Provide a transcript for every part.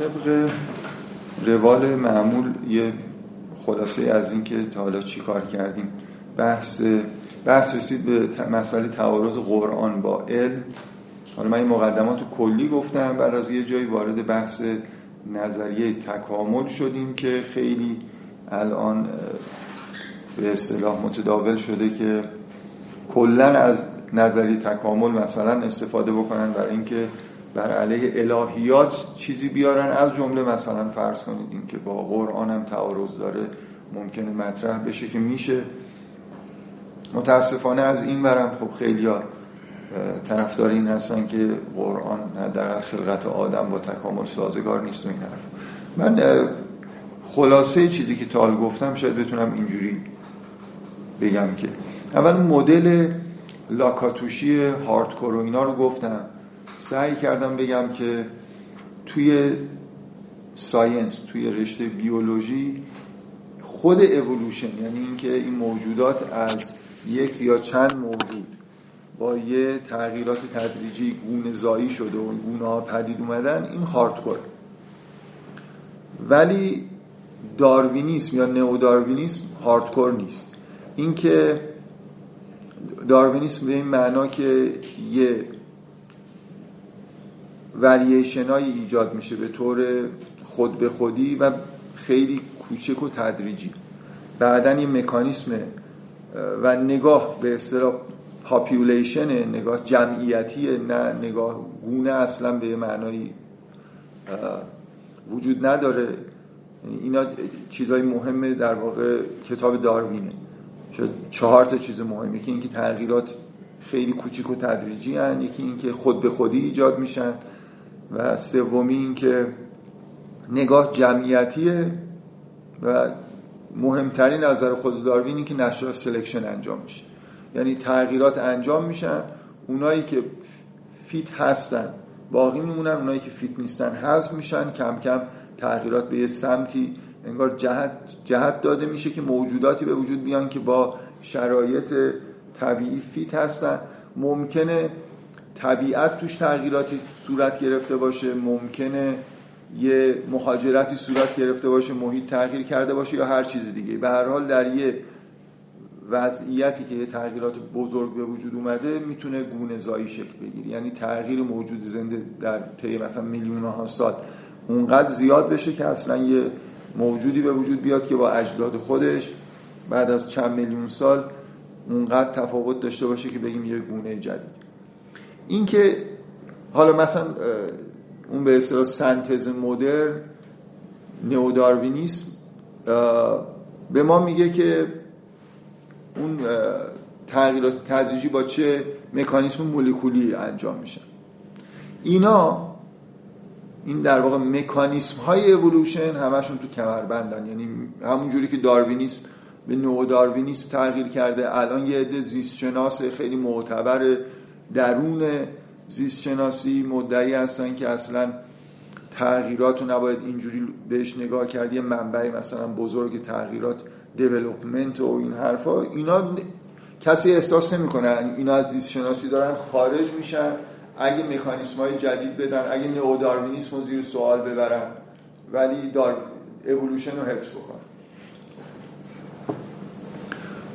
طبق روال معمول یه خلاصه از این که تا حالا چی کار کردیم. بحث بحث رسید به مسئله تعارض قرآن با علم. حالا من این مقدمات کلی گفتم بعد از یه جایی وارد بحث نظریه تکامل شدیم که خیلی الان به اصطلاح متداول شده که کلا از نظریه تکامل مثلا استفاده بکنن برای اینکه بر علیه الهیات چیزی بیارن از جمله مثلا فرض کنید این که با قرآن هم تعارض داره ممکنه مطرح بشه که میشه. متاسفانه از این برم خب خیلی ها طرفدار این هستن که قرآن در خلقت آدم با تکامل سازگار نیست و این حرف. من خلاصه چیزی که تال گفتم شاید بتونم اینجوری بگم که اول مدل لاکاتوشی هاردکور و اینا رو گفتم. سعی کردم بگم که توی ساینس توی رشته بیولوژی خود اولوشن یعنی اینکه این موجودات از یک یا چند موجود با یه تغییرات تدریجی گونه زایی شده و گونه ها پدید اومدن این هاردکور ولی داروینیسم یا نئو داروینیسم هاردکور نیست. اینکه داروینیسم به این معنا که یه وریشن ایجاد میشه به طور خود به خودی و خیلی کوچک و تدریجی. بعدا یه مکانیسم و نگاه به اصطلاح پاپیولیشن نگاه جمعیتی نه نگاه گونه اصلا به معنایی وجود نداره. یعنی اینا چیزهای مهمه در واقع کتاب داروینه. چهار تا چیز مهمه. که اینکه تغییرات خیلی کوچیک و تدریجی هن یکی اینکه خود به خودی ایجاد میشن. و سومی اینکه نگاه جمعیتیه و مهمترین نظر خود داروین این که natural selection انجام میشه. یعنی تغییرات انجام میشن اونایی که fit هستن باقی میمونن اونایی که فیت نیستن حذف میشن. کم کم تغییرات به یه سمتی انگار جهت, جهت داده میشه که موجوداتی به وجود بیان که با شرایط طبیعی فیت هستن. ممکنه طبیعت توش تغییراتی صورت گرفته باشه ممکنه یه مهاجرتی صورت گرفته باشه محیط تغییر کرده باشه یا هر چیز دیگه. به هر حال در یه وضعیتی که یه تغییرات بزرگ به وجود اومده می‌تونه گونه زایی شکل بگیره. یعنی تغییر موجود زنده در طی مثلا میلیون ها سال اونقدر زیاد بشه که اصلا یه موجودی به وجود بیاد که با اجداد خودش بعد از چند میلیون سال اونقدر تفاوت داشته باشه که بگیم یه گونه جدید. این که حالا مثلا اون به اصطلاح سنتز مدرن نئوداروینیسم به ما میگه که اون تغییرات تدریجی با چه مکانیسم مولکولی انجام میشن. اینا این در واقع مکانیسم های اولوشن همشون تو کمربندن. یعنی همون جوری که داروینیسم به نوع داروینیسم تغییر کرده الان یه عده زیست شناس خیلی معتبر درون زیست شناسی مدعی هستن که اصلا تغییرات رو نباید اینجوری بهش نگاه کرد یه منبع مثلا بزرگ تغییرات دیولوپمنت و این حرفا. اینا کسی احساس نمی‌کنن اینا از زیست شناسی دارن خارج میشن. اگه مکانیسم های جدید بدن اگه نئوداروینیسم رو زیر سوال ببرن ولی دار اولوشن رو حفظ بکنن.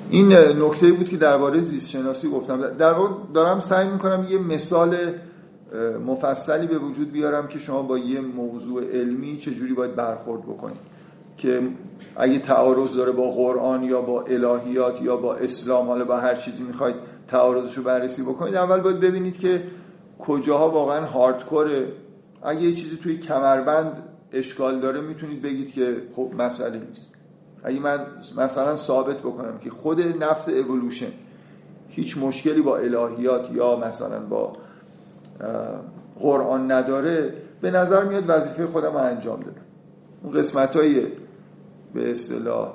این نکته بود که درباره زیست شناسی گفتم. در واقع دارم سعی می‌کنم یه مثال مفصلی به وجود بیارم که شما با یه موضوع علمی چجوری باید برخورد بکنید. که اگه تعارض داره با قرآن یا با الهیات یا با اسلام حالا با هر چیزی می‌خواید تعارضش رو بررسی بکنید اول باید ببینید که کجاها واقعا هاردکوره. اگه یه چیزی توی کمربند اشکال داره می‌تونید بگید که خب مسئله نیست. اگه من مثلا ثابت بکنم که خود نفس اولوشن هیچ مشکلی با الهیات یا مثلا با قرآن نداره به نظر میاد وظیفه خودم انجام دادم. اون قسمت های به اصطلاح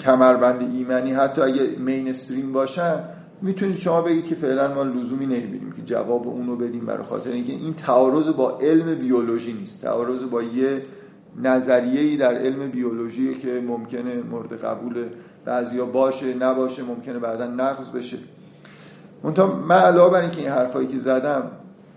کمربند ایمنی حتی اگه مینستریم باشن می‌تونید شما بگید که فعلا ما لزومی نمی‌بینیم که جواب اونو بدیم برای خاطر اینکه این تعارض با علم بیولوژی نیست. تعارض با یه نظریه‌ای در علم بیولوژی که ممکنه مورد قبول بعضیا باشه نباشه ممکنه بعدا نقض بشه. منتها من علاوه بر اینکه این حرفایی که زدم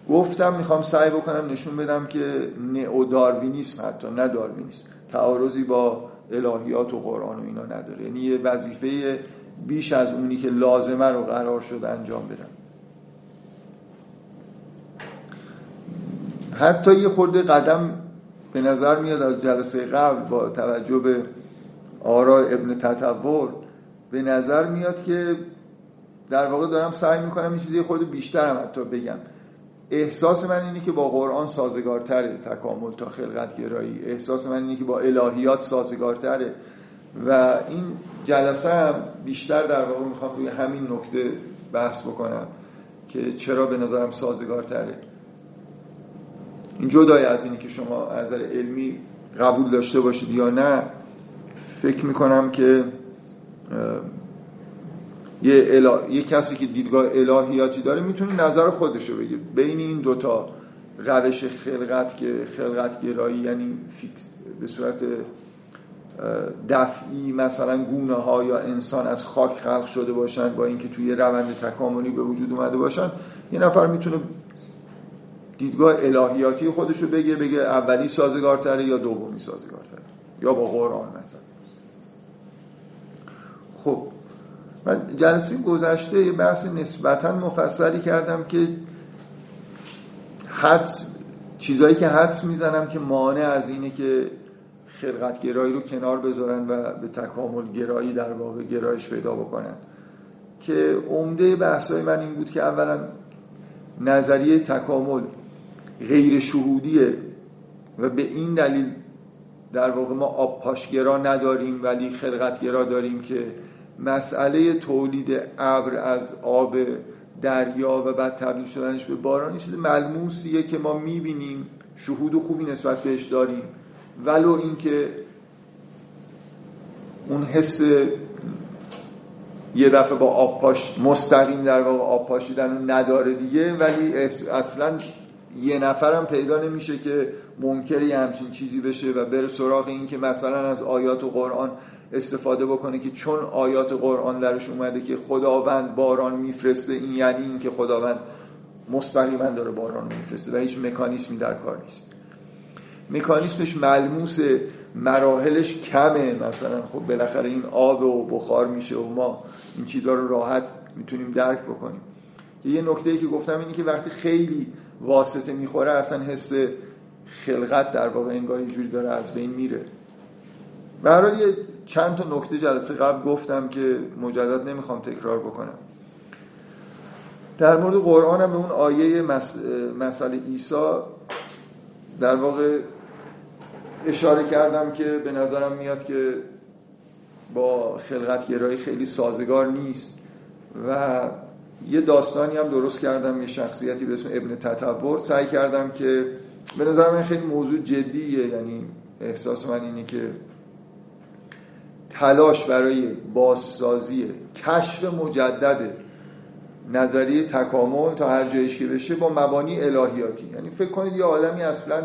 گفتم می‌خوام سعی بکنم نشون بدم که نئو داروینیسم حتی نه داروینیسم تعارضی با الهیات و قرآن و اینا نداره. یعنی یه وظیفه بیش از اونی که لازمه رو قرار شد انجام بدم. حتی یه خورده قدم به نظر میاد از جلسه قبل با توجه به آرا ابن تطور به نظر میاد که در واقع دارم سعی می‌کنم این چیزی خورده بیشترم حتی بگم. احساس من اینه که با قرآن سازگارتره تکامل تا خلقت گرایی. احساس من اینه که با الهیات سازگارتره. و این جلسه هم بیشتر در واقع می‌خوام روی همین نکته بحث بکنم که چرا به نظرم سازگارتره. این جدای از اینی که شما از نظر علمی قبول داشته باشید یا نه فکر می‌کنم که یه, اله... یه کسی که دیدگاه الهیاتی داره می‌تونه نظر خودش رو بگه. بین این دوتا روش خلقت که خلقت گرایی یعنی فیکس به صورت دفعی مثلا گونه ها یا انسان از خاک خلق شده باشن با اینکه توی روند تکاملی به وجود اومده باشن یه نفر می‌تونه دیدگاه الهیاتی خودش رو بگه بگه اولی سازگارتره یا دومی سازگارتره یا با قرآن مثلا خب من جلسه گذشته یه بحث نسبتا مفصلی کردم که حد چیزایی که حدس می‌زنم که مانع از اینه که خلقت گرایی رو کنار بذارن و به تکامل گرایی در واقع گرایش پیدا بکنن. که عمده بحثای من این بود که اولا نظریه تکامل غیر شهودیه و به این دلیل در واقع ما آب پاشگرا نداریم ولی خلقتگرا داریم که مسئله تولید ابر از آب دریا و بعد تبدیل شدنش به باران چیز ملموسیه که ما می‌بینیم شهود خوبی نسبت بهش داریم. ولو اینکه اون حس یه دفعه با آب پاش مستقیم در واقع آب پاشیدن نداره دیگه ولی اصلا یه نفرم پیدا نمیشه که منکری همچین چیزی بشه و بره سراغ این که مثلا از آیات و قرآن استفاده بکنه که چون آیات قرآن درش اومده که خداوند باران میفرسته این یعنی این که خداوند مستقیما داره باران میفرسته و هیچ مکانیسمی در کار نیست. مکانیسمش ملموس مراحلش کمه. مثلا خب بالاخره این آب و بخار میشه و ما این چیزها رو راحت می‌تونیم درک بکنیم. یه نکته ای که گفتم اینه که وقتی خیلی واسطه می‌خوره اصلا حس خلقت در واقع انگار جوری داره از بین میره. به یه چند تا نکته جلسه قبل گفتم که مجدد نمی‌خوام تکرار بکنم. در مورد قرآن هم به اون آیه مسئله عیسی در واقع اشاره کردم که به نظرم میاد که با خلقت گرایی خیلی سازگار نیست و یه داستانی هم درست کردم یه شخصیتی به اسم ابن تطور سعی کردم که به نظر من خیلی موضوع جدیه. یعنی احساس من اینه که تلاش برای بازسازی کشف مجدد نظریه تکامل تا هر جایش که بشه با مبانی الهیاتی. یعنی فکر کنید یه آدمی اصلا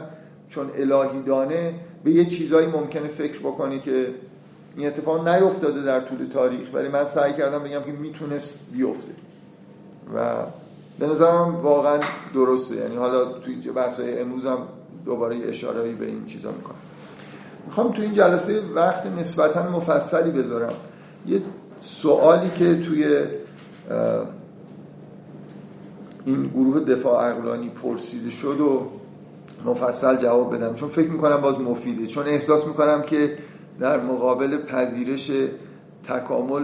چون الهی دانه به یه چیزایی ممکنه فکر بکنه که این اتفاق نیفتاده در طول تاریخ ولی من سعی کردم بگم که می‌تونست بیفته. و به نظرم واقعا درسته. یعنی حالا توی بحثای امروز هم دوباره اشارهایی به این چیزا می‌کنم. می‌خوام تو این جلسه وقت نسبتا مفصلی بذارم. یه سوالی که توی این گروه دفاع عقلانی پرسیده شد و مفصل جواب بدم. چون فکر می‌کنم باز مفیده. چون احساس می‌کنم که در مقابل پذیرش تکامل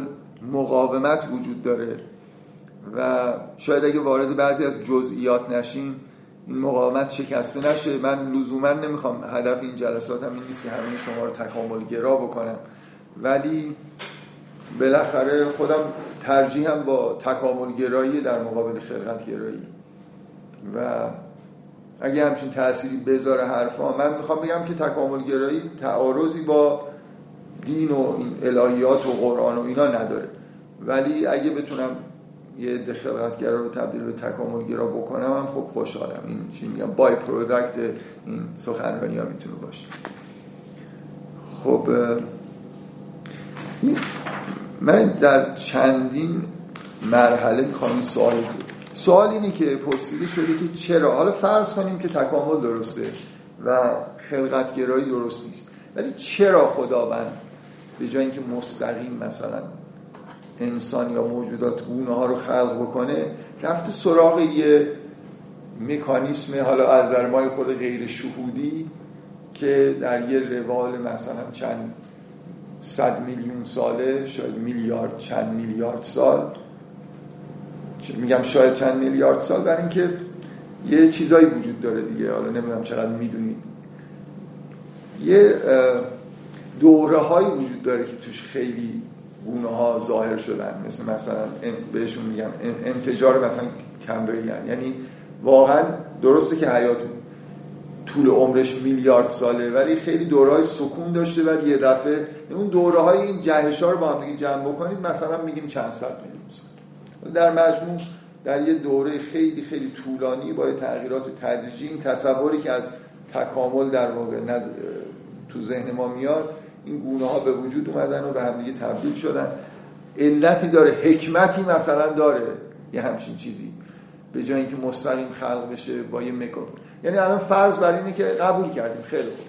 مقاومت وجود داره. و شاید اگه وارد بعضی از جزئیات نشیم این مقاومت شکسته نشه. من لزوما نمی‌خوام هدف این جلسات هم این نیست که همه شما رو تکامل گرا بکنم. ولی بالاخره خودم ترجیحم با تکامل گرایی در مقابل خلقت گرایی و اگه همچین تأثیری بذاره حرفا من می‌خوام بگم که تکامل گرایی تعارضی با دین و الهیات و قرآن و اینا نداره. ولی اگه بتونم یه عده خلقتگرا رو تبدیل به تکامل گرا بکنم هم خب خوشحالم. این چی میگم؟ بای پروداکت این سخنرانی ها می‌تونه باشه. خب من در چندین مرحله می‌خوام این سوال سوال اینه که پرسیده شده که چرا؟ حالا فرض کنیم که تکامل درسته و خلقتگرایی درست نیست. ولی چرا خداوند؟ به جای اینکه مستقیم مثلا انسان یا موجودات گونه ها رو خلق بکنه رفته سراغ یه مکانیسم حالا از مای خود غیر شهودی که در یه روال مثلا چند صد میلیون ساله شاید میلیارد چند میلیارد سال. میگم شاید چند میلیارد سال برای اینکه یه چیزایی وجود داره دیگه. حالا نمی‌دونم چقدر می‌دونید. یه دوره هایی وجود داره که توش خیلی گونه ها ظاهر شدن. مثل مثلا بهشون میگم انفجار مثلا کمبریان. یعنی واقعا درسته که حیات طول عمرش میلیارد ساله ولی خیلی دورهای سکون داشته ولی یه دفعه اون دوره های این جهش ها رو با هم جمع بکنید مثلا میگیم چند صد میلیون سال. در مجموع در یه دوره خیلی خیلی طولانی با تغییرات تدریجی این تصوری که از تکامل در واقع تو ذهن ما میاد این گونه ها به وجود اومدن و به هم دیگه تبدیل شدن. علتی داره حکمتی مثلا داره یه همچین چیزی. به جای اینکه مستقیم خلق بشه با یه مکان یعنی الان فرض بر اینه که قبول کردیم. خیلی خوب.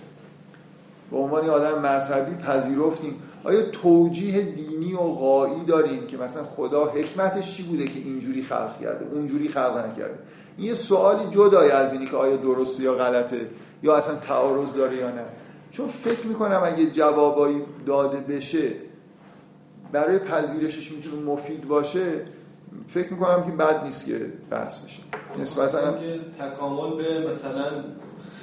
به عنوان آدم مذهبی پذیرفتیم. آیا توجیه دینی و غایی داریم که مثلا خدا حکمتش چی بوده که اینجوری خلق کرده اونجوری خلق نکرده؟ این یه سوالی جدای از اینی که آیا درسته یا غلطه یا اصلا تعارض داره یا نه. چون فکر می‌کنم اگه جوابایی داده بشه برای پذیرشش می‌تونه مفید باشه فکر می‌کنم که بد نیست که بحث بشه. نسبتا تکامل به مثلا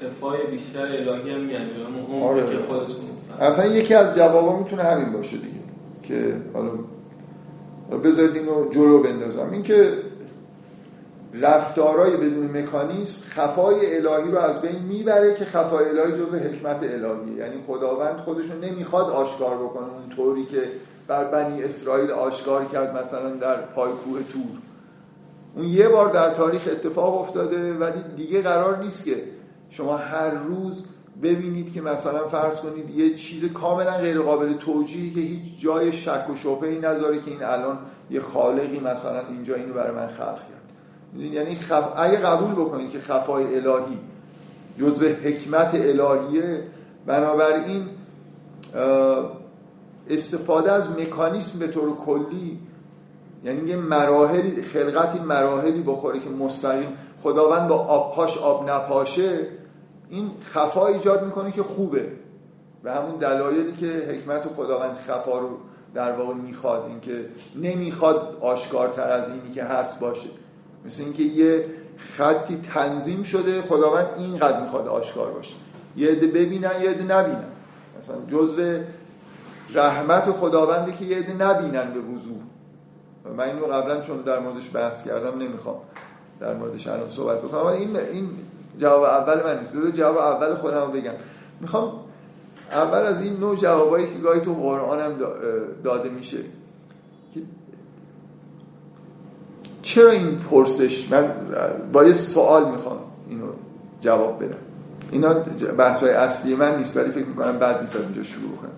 صفای بیشتر الهی هم میاد آره. که خودتون اصلا یکی از جوابا می‌تونه همین باشه دیگه که حالا بذارید اینو جلو بندازم. اینکه رفتارای بدون مکانیزم خفای الهی رو از بین می‌بره که خفای الهی جزء حکمت الهی یعنی خداوند خودشون نمی‌خواد آشکار بکنه اون طوری که بر بنی اسرائیل آشکار کرد مثلا در پایکوه تور. اون یه بار در تاریخ اتفاق افتاده ولی دیگه قرار نیست که شما هر روز ببینید که مثلا فرض کنید یه چیز کاملا غیر قابل توجیهی که هیچ جای شک و شبهه ای نذاره که این الان یه خالقی مثلا اینجا اینو برای من خلق کرد. یعنی خف... اگه قبول بکنید که خفای الهی جزء حکمت الهیه بنابراین استفاده از مکانیسم به طور کلی یعنی یه مراحلی خلقتی مراحلی بخوره که مستقیم خداوند با آب پاش آب نپاشه این خفا ایجاد می‌کنه که خوبه. به همون دلایلی که حکمت خداوند خفا رو در واقع می‌خواد اینکه نمی‌خواد آشکارتر از اینی که هست باشه. مثل اینکه یه خطی تنظیم شده خداوند اینقدر می‌خواد آشکار باشه. یه عده ببینن یه عده نبینن. مثلا جزء رحمت خداونده که یه عده نبینن به وضوح. من اینو قبلا چون در موردش بحث کردم نمی‌خوام در موردش الان صحبت بکنم. این این جواب اول من نیست. بذار جواب اول خودم رو بگم. می‌خوام اول از این نوع جوابایی که گاهی تو قرآن هم داده میشه که چرا این پرسش؟ من با یه سوال می‌خوام اینو جواب بدم. اینا بحث های اصلی من نیست ولی فکر می‌کنم بعد نیست اینجا شروع کنم.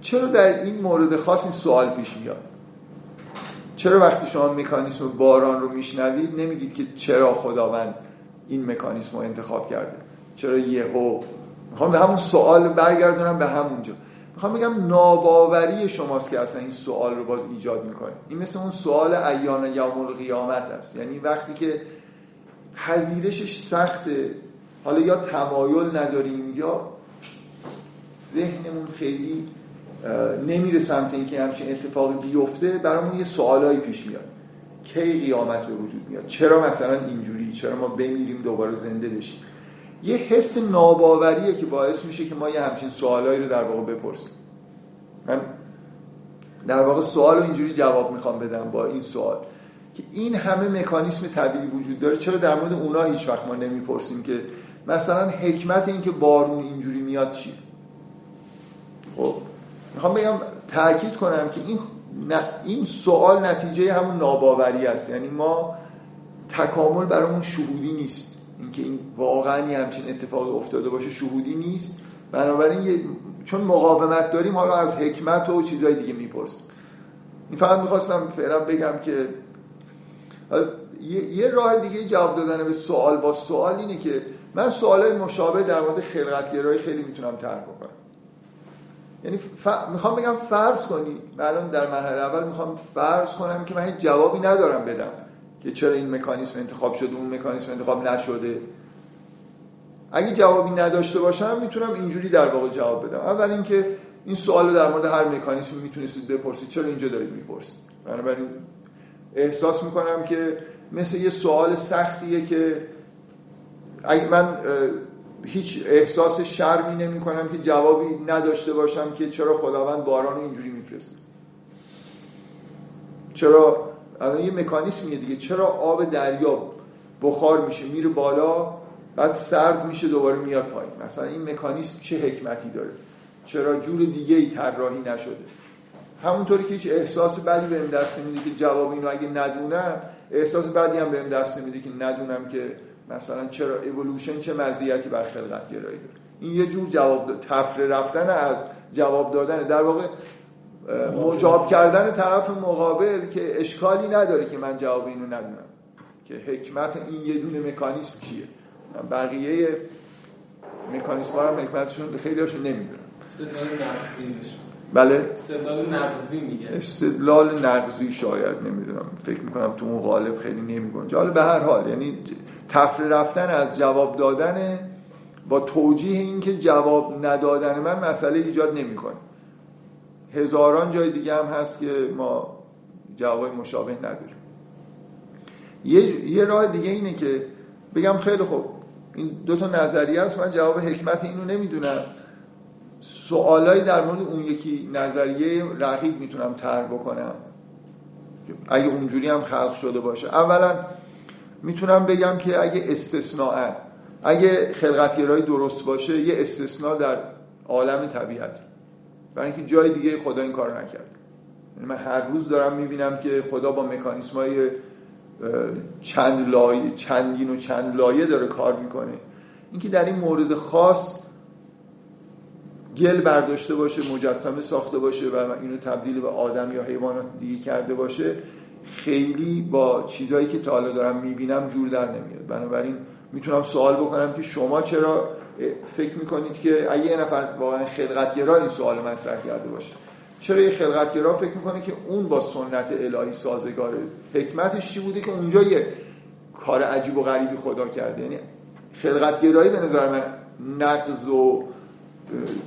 چرا در این مورد خاص این سوال پیش میاد؟ چرا وقتی شما مکانیسم باران رو میشنوید نمیگید که چرا خداوند این مکانیسم رو انتخاب کرده؟ چرا یهو؟ می‌خوام به همون سوال برگردونم به همونجا. می‌خوام بگم ناباوری شماست که اصلا این سوال رو باز ایجاد می‌کنه این مثل اون سوال ایان یوم القیامت است. یعنی وقتی که پذیرشش سخته حالا یا تمایل نداریم یا ذهنمون خیلی نمیره سمت اینکه همچین اتفاقی بیفته برامون یه سوالایی پیش میاد. کی قیامت به وجود میاد؟ چرا مثلا اینجوری؟ چرا ما بمیریم دوباره زنده بشیم؟ یه حس ناباوریه که باعث میشه که ما یه همچین سوالایی رو در واقع بپرسیم. من در واقع سوال رو اینجوری جواب می‌خوام بدم با این سوال که این همه مکانیسم طبیعی وجود داره چرا در مورد اونا هیچ وقت ما نمی‌پرسیم که مثلا حکمت این که بارون اینجوری میاد چی؟ خب می‌خوام بگم تاکید کنم که این این سوال نتیجه همون ناباوری است. یعنی ما تکامل برامون شهودی نیست. اینکه این واقعا یه همچین اتفاقی افتاده باشه شهودی نیست. بنابراین چون مقاومت داریم حالا از حکمت و چیزهای دیگه می‌پرسیم. این فقط می‌خواستم فعلا بگم که یه راه دیگه جواب دادن به سوال با سوال اینه که من سوالای مشابه در مورد خلقتگرایی خیلی می‌تونم طرح بکنم. یعنی ف... می‌خوام بگم فرض کنی الان در مرحله اول می‌خوام فرض کنم که من هیچ جوابی ندارم بدم. که چرا این مکانیسم انتخاب شده اون مکانیسم انتخاب نشده. اگه جوابی نداشته باشم می‌تونم اینجوری در واقع جواب بدم. اول اینکه این سوال در مورد هر مکانیسمی می‌تونستید بپرسید. چرا اینجا دارید می‌پرسید؟ بنابراین احساس می‌کنم که مثل یه سوال سختیه که اگه من هیچ احساس شرمی نمی کنم که جوابی نداشته باشم که چرا خداوند باران اینجوری میفرسته. چرا الان یه مکانیسمیه دیگه. چرا آب دریا بخار میشه میره بالا بعد سرد میشه دوباره میاد پایین. مثلا این مکانیسم چه حکمتی داره؟ چرا جور دیگه ای طراحی نشده؟ همونطوری که هیچ احساس بدی بهم دست نمیده که جواب اینو اگه ندونم احساس بدی هم بهم دست نمیده که ندونم که مثلا چرا اِوولوشن چه مزیتی بر خلقت گرایی داره این یه جور جواب تفره رفتن از جواب دادن. در واقع مجاب کردن طرف مقابل که اشکالی نداره که من جواب اینو ندونم. که حکمت این یه دونه مکانیسم چیه؟ بقیه مکانیسم ها هم حکمتشون خیلی هاشون نمی‌دونم بله. استدلال نقضی میگه. استدلال نقضی شاید نمی‌دونم. فکر می‌کنم تو اون غالب خیلی نمیگنجه. حالا به هر حال یعنی تفره رفتن از جواب دادن با توجیه اینکه جواب ندادن من مسئله ایجاد نمی‌کنه. هزاران جای دیگه هم هست که ما جواب مشابه نداریم. یه, یه راه دیگه اینه که بگم خیلی خوب این دو تا نظریه هست من جواب حکمت اینو نمی‌دونم. سوالایی در مورد اون یکی نظریه رقیب می‌تونم طرح بکنم اگه اونجوری هم خلق شده باشه. اولا می‌تونم بگم که اگه استثناء اگه خلقتگرایی درست باشه یه استثناء در عالم طبیعت برای اینکه جای دیگه خدا این کار نکرد. یعنی من هر روز دارم می‌بینم که خدا با مکانیسم های چند لایه چندین و چند لایه داره کار می‌کنه. اینکه در این مورد خاص گل برداشته باشه مجسمه ساخته باشه و اینو تبدیل به آدم یا حیوانات دیگه کرده باشه خیلی با چیزهایی که تا حالا دارم می‌بینم جور در نمیاد. بنابراین می‌تونم سوال بکنم که شما چرا فکر می‌کنید که اگه یه نفر واقعا خلقتگرا این سوال مطرح کرده باشه چرا یه خلقتگرا فکر می‌کنه که اون با سنت الهی سازگاره حکمتش چی بوده که اونجا یه کار عجیب و غریبی خدا کرده؟ یعنی خلقتگرایی به نظر من نقض و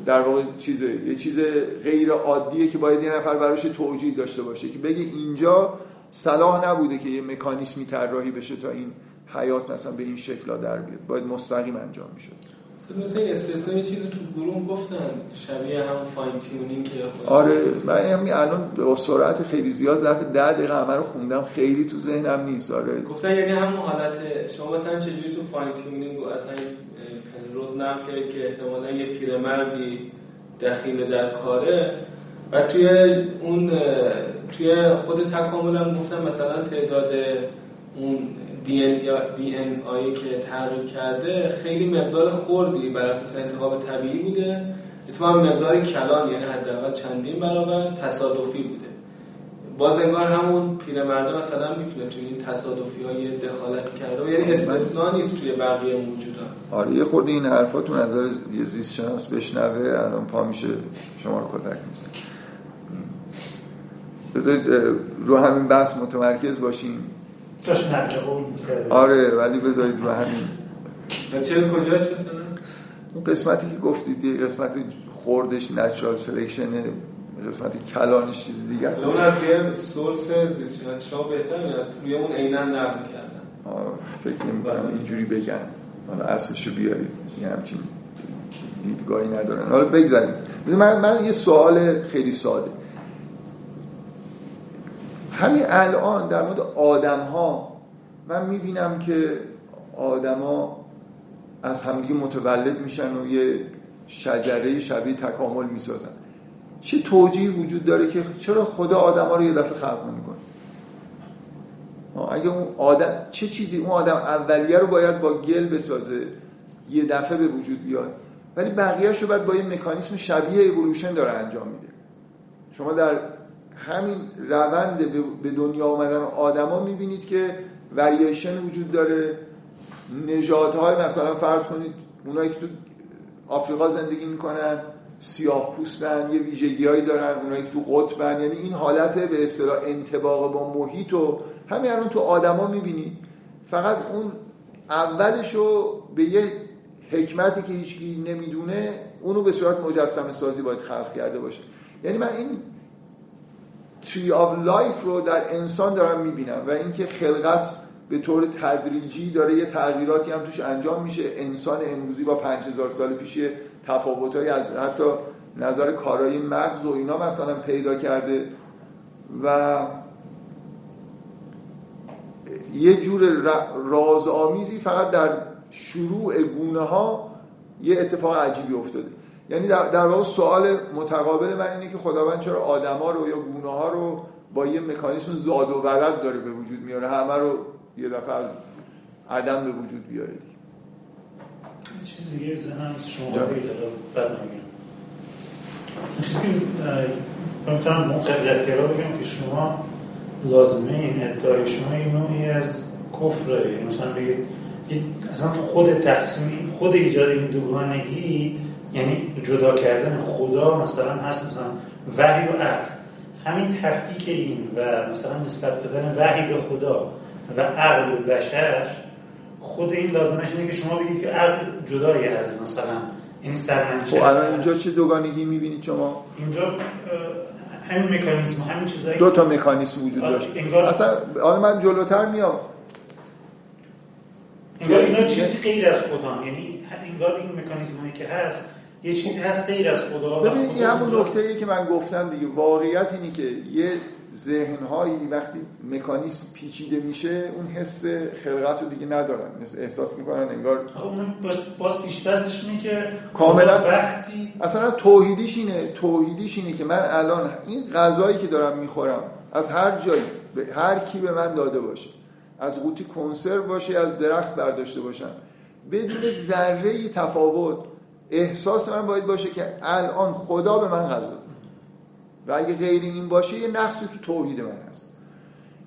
در واقع چیزه یه چیز غیر عادیه که باید یه نفر براش توجیه داشته باشه که بگه اینجا صلاح نبوده که یه مکانیسمی طراحی بشه تا این حیات مثلا به این شکل در بیاد. باید مستقیم انجام می‌شد. مثل استثنا یه چیزی تو گروه گفتن؟ شبیه هم fine tuning که آره من همین الان با سرعت خیلی زیاد ظرف 10 دقیقه همه رو خوندم خیلی تو ذهنم نیست آره. گفتن یعنی همون حالت شما مثلا چجوری تو fine tuning و اصلا روز نقل کرد که احتمالا یه پیرمردی دخیل در کاره؟ و توی اون توی خود تکامل هم گفتن مثلا تعداد اون دی ان دی آیی که تغییر کرده خیلی مقدار خوردی بر اساس انتخاب طبیعی بوده. اتفاقا مقدار کلان یعنی حداقل چندین برابر تصادفی بوده. باز انگار همون پیرمرده مثلا می‌تونه توی این تصادفی های دخالت کرده یعنی استثنا نیست توی بقیه موجودات آره یه خورده این حرفاتون نظر یه زیست شناس بشنوه الان پا میشه شما رو کتک میزن بذارید رو همین بحث متمرکز باشیم. آره ولی بذارید رو همین. و چه کجاش مثلا؟ اون قسمتی که گفتید یه قسمت خوردش natural selection قسمت کلانش چیز دیگه است. اون از یه source شما بهتر از روی اون عینا نقل کردن. فکر نمی کنم اینجوری بگن. حالا اصلشو بیارید یه همچین دیدگاهی ندارن. حالا بگذاریم. من, من یه سوال خیلی ساده. همین الان در مورد آدم ها من می‌بینم که آدما از همدیگه متولد میشن و یه شجره شبیه تکامل می‌سازن. چه توجیه وجود داره که چرا خدا آدم ها رو یه دفعه خلق نمی‌کنه؟ اگه اون آدم چه چیزی؟ اون آدم اولیه رو باید با گل بسازه یه دفعه به وجود بیاد. ولی بقیه‌شو باید با یه مکانیسم شبیه اِوولوشن داره انجام میده. شما در همین روند به دنیا آمدن آدما می‌بینید که وریشن وجود داره. نژادهای مثلا فرض کنید اونایی که تو آفریقا زندگی می‌کنن سیاه پوستن یه ویژگیهایی دارن اونایی که تو قطبن. یعنی این حالت به اصطلاح انتباق با محیط و همین الان تو آدما می‌بینید فقط اون اولش رو به یه حکمتی که هیچکی نمی‌دونه اونو به صورت مجسمه سازی باید خلق کرده باشه. یعنی من این tree of life رو در انسان دارم می‌بینم و اینکه خلقت به طور تدریجی داره یه تغییراتی هم توش انجام میشه. انسان امروزی با 5000 سال پیش تفاوتایی از حتی نظر کارایی مغز و اینا مثلا پیدا کرده و یه جور رازآمیزی فقط در شروع گونه ها یه اتفاق عجیبی افتاده. یعنی در, در واقع سوال متقابل من اینه که خداوند چرا آدما رو یا گونه ها رو با یه مکانیسم زاد و ولد داره به وجود میاره؟ همه رو یه دفعه از عدم به وجود بیاره چیز دیگه ذهنم شما چیزی که می‌تونم موقعیت گرا بگم که شما لازمه این ادعای شما این نوعی از کفره. مثلا بگید اصلا خود تصمیم خود ایجاد این دوگانگی یعنی جدا کردن خدا مثلا هست مثلا وحی و عقل. همین تفکیک این و مثلا نسبت دادن وحی به خدا و عقل به بشر خود این لازمش اینه که شما بگید که عقل جدایی از مثلا این سرمنشه. خب الان اینجا چه دوگانگی می‌بینید شما؟ اینجا همین مکانیسم همین چیزایی دو تا مکانیسم وجود داشت. انگار... اصلا حالا من جلوتر میام. انگار اینا چیزی غیر از خدا یعنی انگار این مکانیزم هایی که هست یه چیزی هست غیر از خدا ببینید این همون نکته ای که من گفتم دیگه. واقعیت اینی که یه ذهنهایی وقتی مکانیسم پیچیده میشه اون حس خلقت رو دیگه ندارن احساس می‌کنن انگار باز, باز پیشترش اینه که کاملا وقتی اصلا توحیدیش اینه توحیدیش اینه که من الان این غذایی که دارم می‌خورم از هر جایی به هر کی به من داده باشه از قوطی کنسرو باشه از درخت برداشته باشم بدون ذره تفاوت احساس من باید باشه که الان خدا به من غذا و اگه غیر این باشه یه نقصی تو توحید من هست.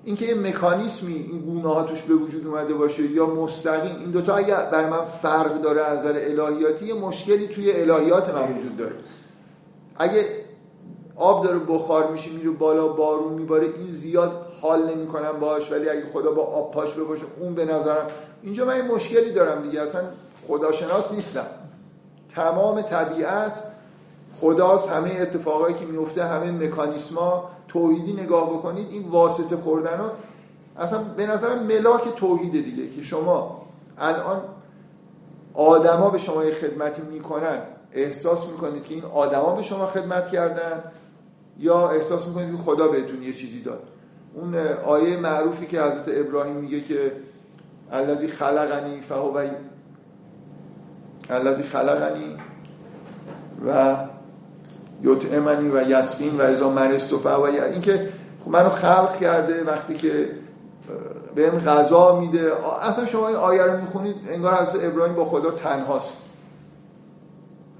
اینکه یه مکانیسمی این گونه ها توش به وجود اومده باشه یا مستقیم این دوتا اگر برای من فرق داره از نظر الهیاتی یه مشکلی توی الهیات من وجود داره. اگه آب داره بخار میشه میره بالا بارون میباره این زیاد حال نمی‌کنم باش ولی اگه خدا با آب پاش بباشه اون به نظرم اینجا من یه مشکلی دارم دیگه اصلا خداشناس نیستم. تمام طبیعت خداست همه اتفاقایی که میفته همه مکانیسما توحیدی نگاه بکنید این واسطه خوردن ها اصلا به نظرم ملاک توحیده دیگه که شما الان آدما به شما خدمتی می‌کنن احساس می‌کنید که این آدما به شما خدمت کردن یا احساس می‌کنید که خدا بهتون یه چیزی داد. اون آیه معروفی که حضرت ابراهیم میگه که الذی خلقنی فهو الذی خلقنی و یطعمنی و یسقین و ازا مرست و این که خب منو خلق کرده وقتی که بهم غذا میده. اصلا شما این آیه رو می‌خونید انگار حضرت ابراهیم با خدا تنهاست.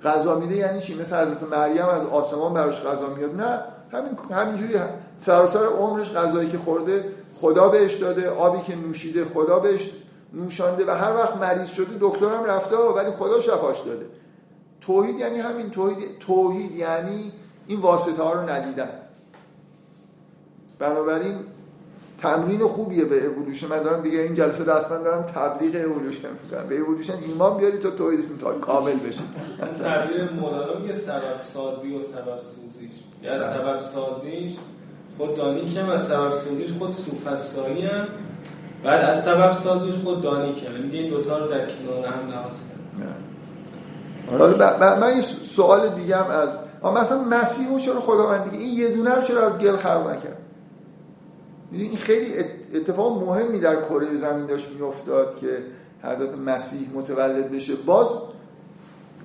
غذا میده یعنی چی؟ مثل حضرت مریم از آسمان براش غذا میاد. نه همین همینجوری. سراسر عمرش غذایی که خورده خدا بهش داده آبی که نوشیده خدا بهش نوشانده و هر وقت مریض شده دکترم رفته ولی خدا شفاش داده. توحید یعنی همین توحید توحید یعنی این واسطه ها رو ندیدن. بنابراین تمرین خوبیه به اولوشن من دارم دیگه این جلسه دست من دارم تبلیغ اولوشن می‌کنم. به اولوشن ایمان بیاری تا توحیدشون تا کامل بشه. تعبیر مولانا میگه سبب سازی و سبب سوزیش یا بله. سبب سازیش خود دانی کم از سبب سازیش خود سوفستایی هم بعد از سبب سازیش خود دانی میگه این دوتا رو در کنار هم لحاظ حالا من یه سوال دیگه هم از مثلا مسیح چرا خداوند دیگه این یه دونه رو چرا از گل خلق نکرد؟ این خیلی اتفاق مهمی در کره زمین داشت میافتاد که حضرت مسیح متولد بشه. باز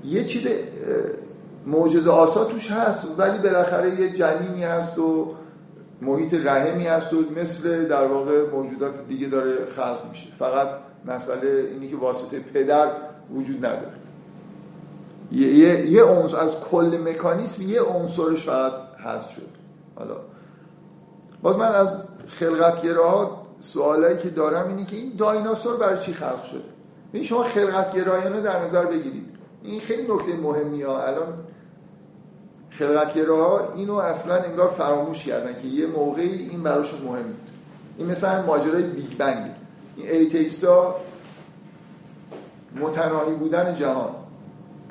یه چیز معجزه آسا توش هست ولی بالاخره یه جنینی هست و محیط رحمی هست و مثل در واقع موجودات دیگه داره خلق میشه. فقط مسئله اینی که واسطه پدر وجود نداره. یه, یه از کل مکانیسم یه عنصرش فقط هست شد. حالا. باز من از خلقتگراها سوالایی که دارم اینه که این دایناسور برای چی خلق شده؟ این شما خلقت گرایانه در نظر بگیرید. این خیلی نکته مهمی ها. الان خلقتگراها اینو اصلا انگار فراموش کردن که یه موقعی این براشون مهمه این مثلا ماجرای Big Bang. این atheist ا متناهی بودن جهان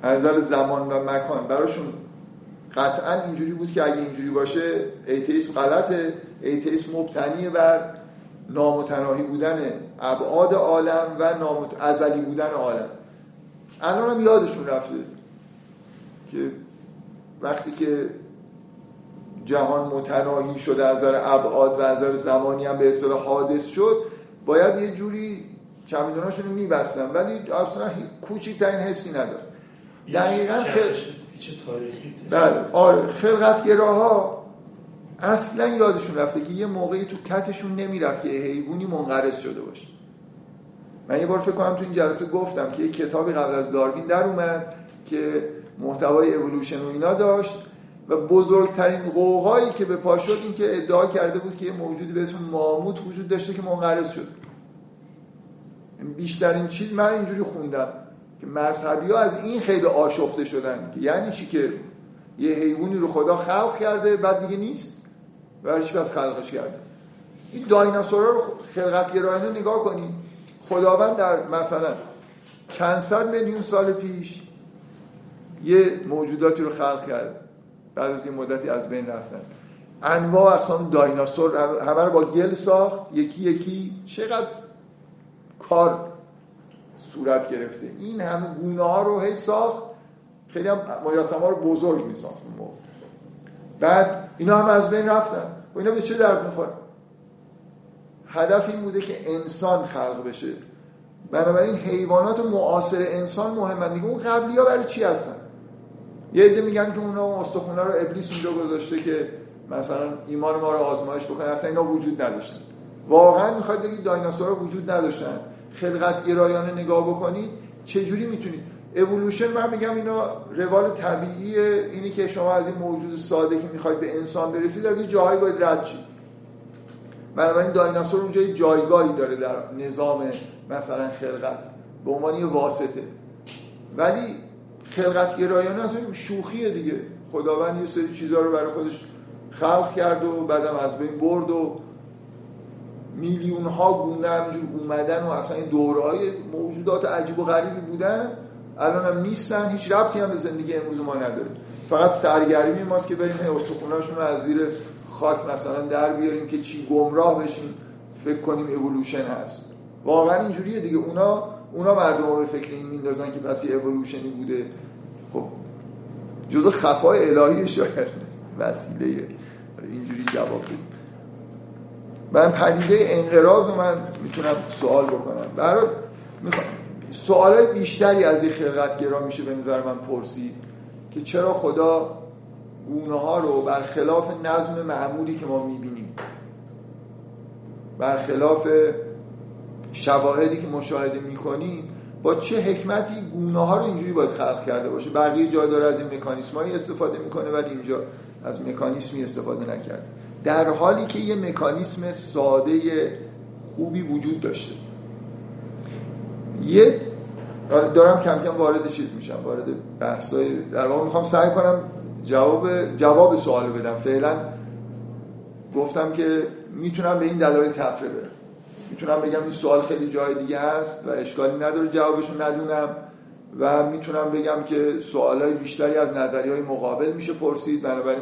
از نظر زمان و مکان براشون قطعا اینجوری بود که اگه اینجوری باشه atheism غلطه atheism مبتنی بر نامتناهی بودن ابعاد عالم و نامت... ازلی بودن عالم. الان هم یادشون رفته که وقتی که جهان متناهی شده از نظر ابعاد و از نظر زمانی هم به اصطلاح حادث شد باید یه جوری چمدوناشون رو میبستن. ولی اصلا کوچکترین حسی نداره. دقیقا خل... بله. آره. خلقتگراها اصلا یادشون رفته که یه موقعی تو کتشون نمی‌رفت که حیوانی منقرض شده باشه. من یه بار فکر کنم تو این جلسه گفتم که یه کتابی قبل از داروین در اومد که محتوای اولوشن و اینا داشت و بزرگترین قوقایی که به پا شد این که ادعا کرده بود که یه موجودی به اسم ماموت وجود داشته که منقرض شد. بیشترین چیز من اینجوری خوندم که مذهبی ها از این خیلی آشفته شدن یعنی چی که یه حیوانی رو خدا خلق کرده بعد دیگه نیست برش بعد خلقش کرده. این دایناسورا رو خلقت گرایانه نگاه کنید خداوند در مثلا چند صد میلیون سال پیش یه موجوداتی رو خلق کرد. بعد از یه مدتی از بین رفتن. انواع اقسام دایناسور همه رو با گل ساخت. یکی یکی چقدر کار صورت گرفته. این همه گونه ها رو هی ساخت. خیلی هم مجسمه ها رو بزرگ می ساخت بعد اینا هم از بین رفتن. و اینا به چه درد می‌خوره؟ هدف این بوده که انسان خلق بشه. بنابراین حیوانات معاصر انسان مهمن. دیگه اون قبلی ها برای چی هستن؟ یه عده میگن که اونا اون استخونه رو ابلیس اونجا گذاشته که مثلا ایمان ما رو آزمایش بکنه. اصلا اینا وجود نداشتن. واقعا می‌خواد بگید دایناسورها وجود نداشتن. خلقت گرایانه نگاه بکنید چجوری می‌تونید؟ اولوشن من میگم اینا روال طبیعی اینی که شما از این موجود ساده که می‌خواید به انسان برسید از این جاهایی باید رد شید. بنابراین دایناسور اونجا جایگاهی داره در نظام مثلا خلقت. به عنوان یه واسطه. ولی خلقت گرایانه اصلا شوخیه دیگه. خداوند یه سری چیزها رو برای خودش خلق کرد و بعدم از بین برد و میلیون ها گونه همینجور اومدن و اصلا این دوره های موجودات عجیب و غریبی بودن. الان هم نیستن هیچ ربطی هم به زندگی امروز ما نداره. فقط سرگرمی ماست که بریم استخوناشون رو از زیر خاک مثلا در بیاریم که چی گمراه بشیم. فکر کنیم اولوشن هست. واقعا اینجوریه دیگه. اونا اونا مردم رو به فکر این میندازن که پس اولوشنی بوده. خب جزء خفای الهی شاید وسیله اینجوری جواب بدیم من پدیده انقراض من می‌تونم سوال بکنم. برای می‌خوام. سوال بیشتری از این خلقتگرا میشه به نظر من پرسید که چرا خدا گونه ها رو برخلاف نظم معمولی که ما می‌بینیم برخلاف شواهدی که مشاهده می‌کنیم با چه حکمتی گونه ها رو اینجوری باید خلق کرده باشه؟ بقیه جا داره از این مکانیسم استفاده می‌کنه ولی اینجا از مکانیسمی استفاده نکرده. در حالی که یه مکانیسم ساده خوبی وجود داشته. یه آره، دارم کم کم وارد چیز میشم وارد بحثای در واقع می‌خوام سعی کنم جواب جواب سوال بدم. فعلا گفتم که می‌تونم به این دلایل تفره برم. می‌تونم بگم این سوال خیلی جای دیگه هست و اشکالی نداره جوابشون ندونم و می‌تونم بگم که سوالای بیشتری از نظری های مقابل میشه پرسید. بنابراین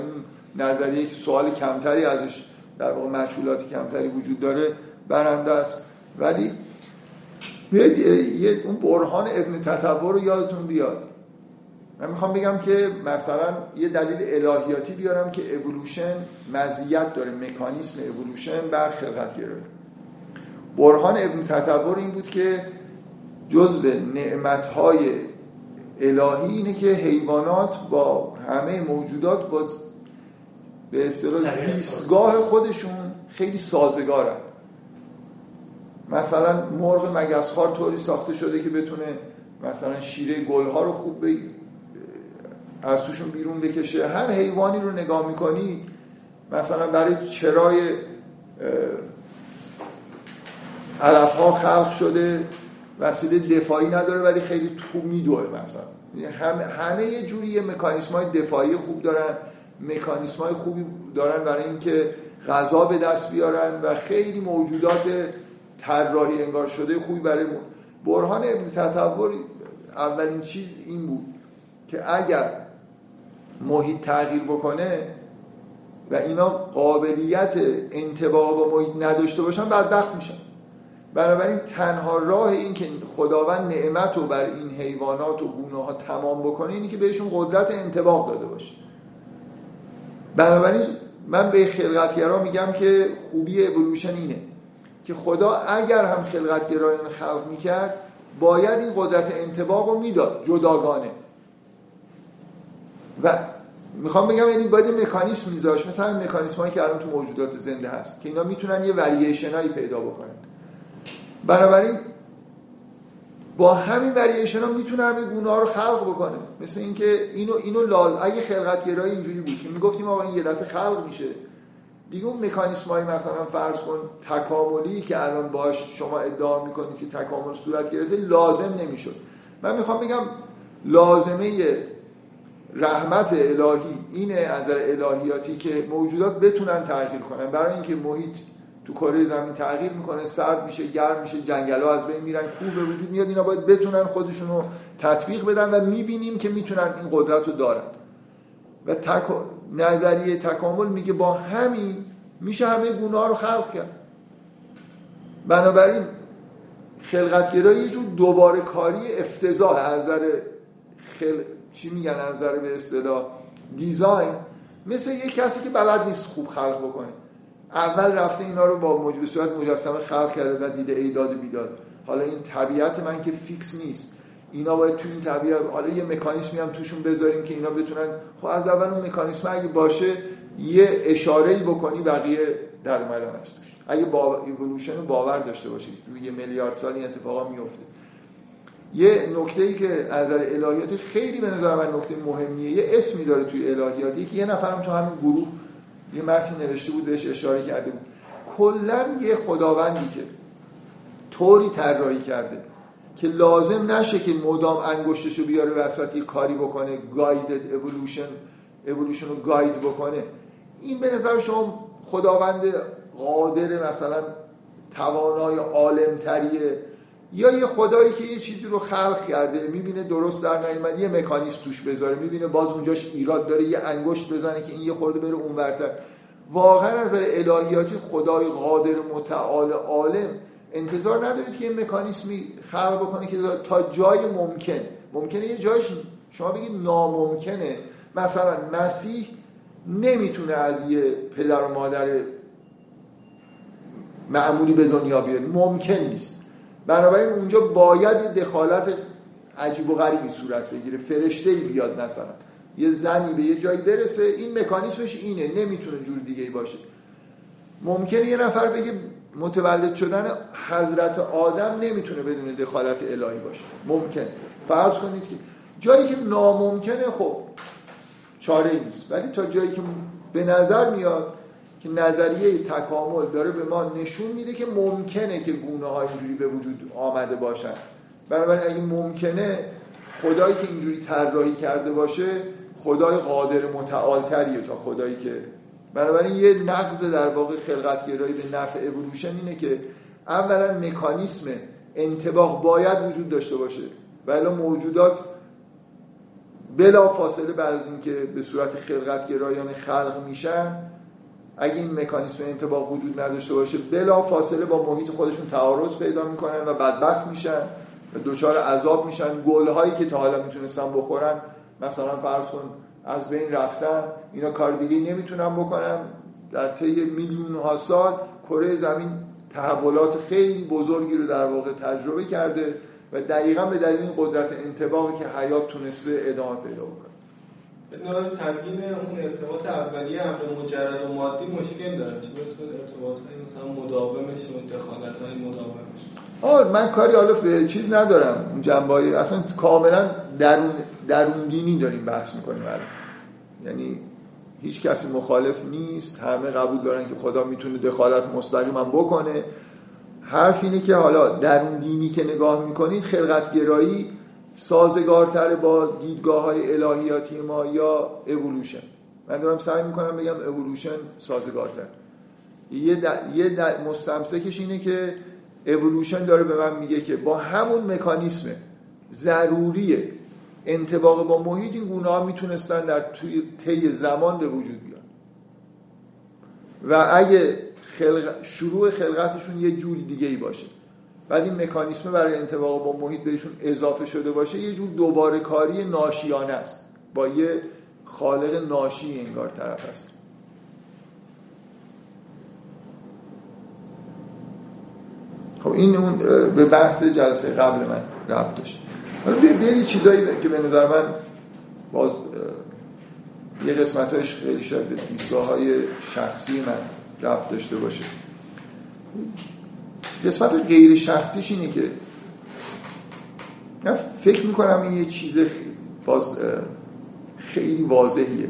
نظریه که سوال کمتری ازش در واقع مشغولات کمتری وجود داره برنده است. ولی یه اون برهان ابن تطور رو یادتون بیاد. من می‌خوام بگم که مثلا یه دلیل الهیاتی بیارم که اولوشن مزیت داره مکانیسم اولوشن بر خلقت گرایی برهان ابن تطور این بود که جزء نعمتهای الهی اینه که حیوانات با همه موجودات با به اصطلاح زیستگاه خودشون خیلی سازگارن. مثلا مرغ مگسخوار طوری ساخته شده که بتونه مثلا شیره گلها رو خوب به از توشون بیرون بکشه. هر حیوانی رو نگاه می‌کنی مثلا برای چرای علف ها خلق شده وسیله دفاعی نداره ولی خیلی خوب میدوه مثلا. همه, همه یه جوری یه مکانیسم های دفاعی خوب دارن مکانیسم های خوبی دارن برای اینکه غذا به دست بیارن و خیلی موجودات طراحی انگار شده خوبی برای برهان ابن تطور اولین چیز این بود که اگر محیط تغییر بکنه و اینا قابلیت انتباق با محیط نداشته باشن بدبخت میشن. بنابراین تنها راه این که خداوند نعمت رو بر این حیوانات و گونه ها تمام بکنه اینی که بهشون قدرت انتباق داده باشه. بنابراین من به خلقتگرا میگم که خوبی اولوشن اینه که خدا اگر هم خلقتگرایان خلق می‌کرد باید این قدرت انتباق رو می‌داد جداگانه. و می‌خوام بگم یعنی باید مکانیسم میذاش مثلا مکانیسم هایی که الان تو موجودات زنده هست که اینا می‌تونن یه ورییشن هایی پیدا بکنن. بنابراین با همین ورییشن ها می‌تونه همین گونه ها رو خلق بکنه. مثل اینکه اینو اینو لال اگه خلقت گرایی اینجوری بود که می‌گفتیم آقا این یه دفعه خلق میشه. دیگه اون مکانیسم های مثلا فرض کن تکاملی که الان باش شما ادعا می‌کنید که تکامل صورت گرفته لازم نمی‌شد. من می‌خوام بگم لازمه رحمت الهی اینه از الهیاتی که موجودات بتونن تغییر کنن. برای اینکه محیط تو کره زمین تغییر می‌کنه سرد میشه گرم میشه جنگل ها از بین میرن کوه به وجود میاد اینا باید بتونن خودشون رو تطبیق بدن و می‌بینیم که می‌تونن این قدرت رو دارن. و تک... نظریه تکامل میگه با همین میشه همه گونه ها رو خلق کرد. بنابراین خلقتگرایی یه جور دوباره کاری افتضاح از خل... چی میگن از به اصطلاح دیزاین مثل یه کسی که بلد نیست خوب خلق بکنه. اول رفته اینا رو با موجب صورت مجسمه خلق کرده و دیده ای داد بیداد. حالا این طبیعت من که fix نیست. اینا باید تو این طبیعت حالا یه مکانیزمی هم توشون بذاریم که اینا بتونن خب از اول اون مکانیزم اگه باشه یه اشاره بکنی بقیه در اومدن از توش. اگه با ایولوشن باور داشته باشید. یه میلیارد سال این اتفاقا میفته. یه نکته ای که از نظر الهیات خیلی به نظر من نکته مهمیه یه اسمی داره توی الهیات. که یه نفرم تو همین گروه یه متن نوشته بود بهش اشاره کرده بود. کلا یه خداوندی که طوری طراحی کرده که لازم نشه که مدام انگشتشو بیاره وسط کاری بکنه guided evolution evolution رو guide بکنه. این به نظر شما خداوند قادر مثلا توانای عالم‌تریه یا یه خدایی که یه چیزی رو خلق کرده می‌بینه درست در نیومد یه مکانیزم توش بذاره می‌بینه باز اونجاش ایراد داره یه انگشت بزنه که این یه خورده بره اونورتر واقعا از نظر الهیاتی خدای قادر متعال عالم. انتظار ندارید که این مکانیزمی خلق بکنه که تا جای ممکن. ممکنه یه جایش شما بگید ناممکنه. مثلا مسیح نمی‌تونه از یه پدر و مادر معمولی به دنیا بیاد. ممکن نیست. بنابراین اونجا باید دخالت عجیب و غریبی صورت بگیره. فرشته ای بیاد مثلا. یه زنی به یه جایی برسه این مکانیسمش اینه نمی‌تونه جور دیگه ای باشه. ممکنه یه نفر بگه متولد شدن حضرت آدم نمی‌تونه بدون دخالت الهی باشه. ممکن فرض کنید که جایی که ناممکنه خب چاره ای نیست. ولی تا جایی که به نظر میاد که نظریه تکامل داره به ما نشون میده که ممکنه که گونه های اینجوری به وجود آمده باشن. بنابراین اگه ممکنه خدایی که اینجوری طراحی کرده باشه خدای قادر متعالتریه تا خدایی که بنابراین یه نقض در واقع خلقتگرایی به نفع اولوشن اینه که اولا مکانیسم انتباق باید وجود داشته باشه ولی موجودات بلا فاصله بعد از اینکه به صورت خلقتگرایانه خلق میشن اگه این مکانیسم انتباق وجود نداشته باشه بلا فاصله با محیط خودشون تعارض پیدا می‌کنن و بدبخت میشن و دوچار عذاب میشن. گلهایی که تا حالا می‌تونستن بخورن مثلا فرض کن از بین رفتن اینا کار دیگه نمی‌تونن بکنن. در طی میلیون ها سال کره زمین تحولات خیلی بزرگی رو در واقع تجربه کرده و دقیقا به دلیل این قدرت انتباقی که حیات تونسته ادامه پیدا بکنه. نوع تبیین اون ارتباط اولیه امر مجرد و مادی مشکل دارن چه مثل ارتباط های مثلا مداومش و دخالت های مداومش. آه من کاری حالا چیز ندارم. اون جنبه اصلا کاملا درون درون دینی داریم بحث می‌کنیم یعنی هیچ کسی مخالف نیست. همه قبول دارن که خدا می‌تونه دخالت مستقیم هم بکنه. حرف اینه که حالا در اون دینی که نگاه می‌کنید خلقتگرایی سازگارتر با دیدگاه های الهیاتی ما یا اولوشن من دارم سعی می‌کنم بگم اولوشن سازگارتر. یه, یه مستمسکش اینه که اولوشن داره به من میگه که با همون مکانیسم ضروری انتباق با محیط این گونه ها می‌تونستن در طی زمان به وجود بیان. و اگه خلق... شروع خلقتشون یه جور دیگه ای باشه. بعد این مکانیسم برای انتباق با محیط بهشون اضافه شده باشه یه جور دوباره کاری ناشیانه است. با یه خالق ناشی انگار طرف است. خب این اون به بحث جلسه قبل من ربط داشت. حالا یه چیزایی که به نظر من باز یه قسمتایش خیلی شاید به دیدگاه های شخصی من ربط داشته باشه. قسمت غیر شخصیش اینه که من فکر می‌کنم این یه چیز باز خیلی واضحیه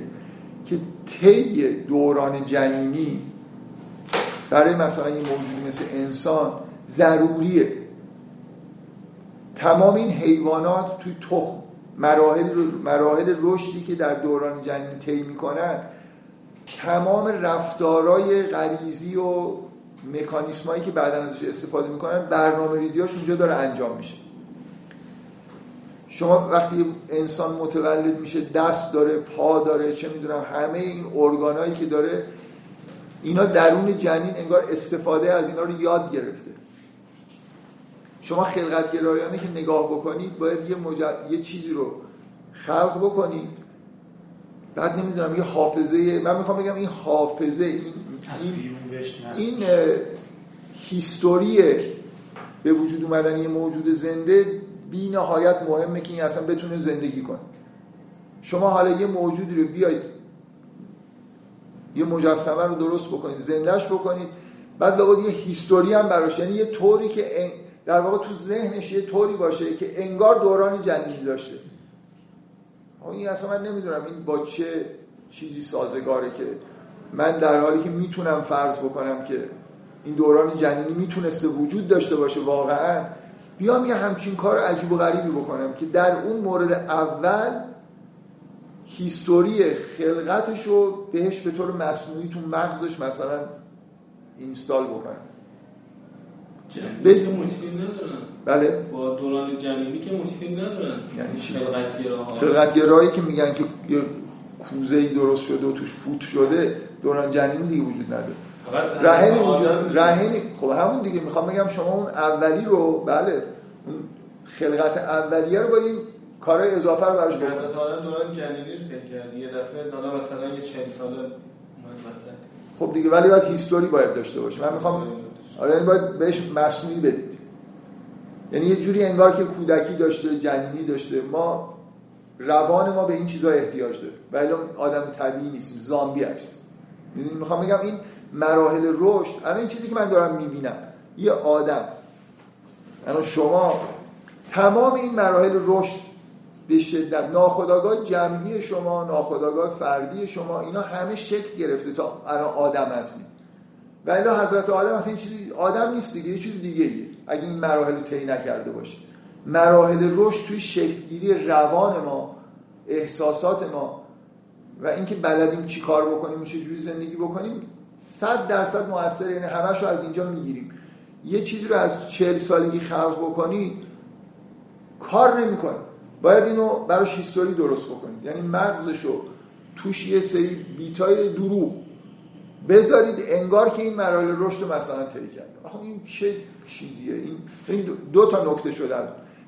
که طی دوران جنینی برای مثلا یه موجودی مثل انسان ضروریه. تمام این حیوانات توی تخم مراحل مراحل رشدی که در دوران جنینی طی می‌کنن تمام رفتارای غریزی و مکانیسمایی که بعدا ازش استفاده می‌کنن برنامه ریزیاش اونجا داره انجام میشه. شما وقتی انسان متولد میشه دست داره پا داره چه می‌دونم همه این ارگانایی که داره اینا درون جنین انگار استفاده از اینا رو یاد گرفته. شما خلقت گرایانه که نگاه بکنید باید یه, یه چیزی رو خلق بکنید. بعد نمی‌دونم یه حافظه من می‌خوام بگم این حافظه این این, این هیستوری به وجود اومدن یه موجود زنده بی نهایت مهمه که این اصلا بتونه زندگی کنه. شما حالا یه موجودی رو بیاید یه مجسمه رو درست بکنید زندهش بکنید بعد لابد یه هیستوری هم براش. یعنی یه طوری که در واقع تو ذهنش یه طوری باشه که انگار دوران جنینی داشته. این اصلا من نمی‌دونم این با چه چیزی سازگاره که من در حالی که می‌تونم فرض بکنم که این دوران جنینی می‌تونسته وجود داشته باشه واقعا بیام یه همچین کار عجیب و غریبی بکنم که در اون مورد اول هیستوری خلقتش رو بهش به طور مصنوعی تو مغزش مثلا اینستال بکنم. به... مشکل ندارن. بله. با دوران جنینی که مشکل ندارن. یعنی خلقتگراها. خلقتگرایی که میگن که یه کوزه ای درست شده و توش فوت شده دوران جنینی دیگه وجود نداره. رهن وجود رهن خب همون دیگه. می‌خوام بگم شما اون اولی رو بله. اون خلقت اولیه رو با این کارهای اضافه رو براش بکنید مثلا دوران جنینی رو تک یه دفعه دالا مثلا یه 40 ساله خب دیگه ولی باید هیستوری باید داشته باشه. من می‌خوام آره یعنی باید بهش مصنوعی بدید. یعنی یه جوری انگار که کودکی داشته جنینی داشته. ما روان ما به این چیزها احتیاج داره. ولی آدم طبیعی نیستیم. زامبی هست می‌دونی می‌خوام بگم این مراحل رشد الان این چیزی که من دارم می‌بینم یه آدم الان شما تمام این مراحل رشد به شدت ناخداگاه جمعی شما ناخداگاه فردی شما اینا همه شکل گرفته تا الان آدم هستید. ولی حضرت آدم اصلا این چیزی آدم نیست دیگه یه چیز دیگه ایه اگه این مراحل رو طی نکرده باشه. مراحل رشد توی شکلگیری روان ما احساسات ما و اینکه بلدیم چی کار بکنیم چه زندگی بکنیم صد درصد موثر یعنی همش رو از اینجا می‌گیریم. یه چیزی رو از چهل سالگی خلق بکنی کار نمی‌کنه باید اینو براش هیستوری درست بکنید یعنی مغزش رو توش یه سری بیتای دروغ بذارید انگار که این مراحل رشد رو مثلا طی کرده آخه این چه چیزیه؟ این این دو تا نکته شدن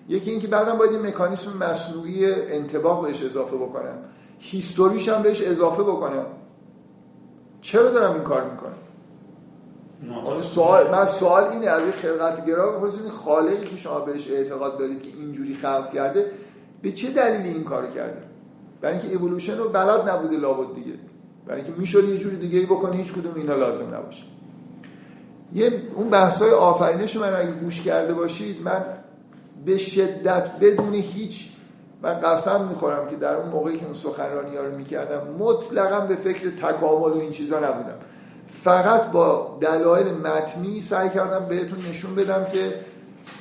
یکی اینکه بعدم باید این مکانیسم مصنوعی انتباه بهش اضافه بکنم. هیستوریش هم بهش اضافه بکنم چرا دارم این کار می‌کنم؟ سوال من سوال اینه از خلقت گرا بپرسید خالقی که شما بهش اعتقاد دارید که اینجوری خلق کرده به چه دلیلی این کار کرده؟ برای اینکه ایولوشن رو بلد نبوده لابد دیگه. برای اینکه می‌شد یه جوری دیگه ای بکنه هیچ کدوم اینا لازم نباشه. یه اون بحث های آفرینش رو من اگه گوش کرده باشید من به شدت بدون هیچ من قسم می‌خورم که در اون موقعی که اون سخنرانی ها رو می‌کردم مطلقا به فکر تکامل و این چیزا نبودم. فقط با دلایل متنی سعی کردم بهتون نشون بدم که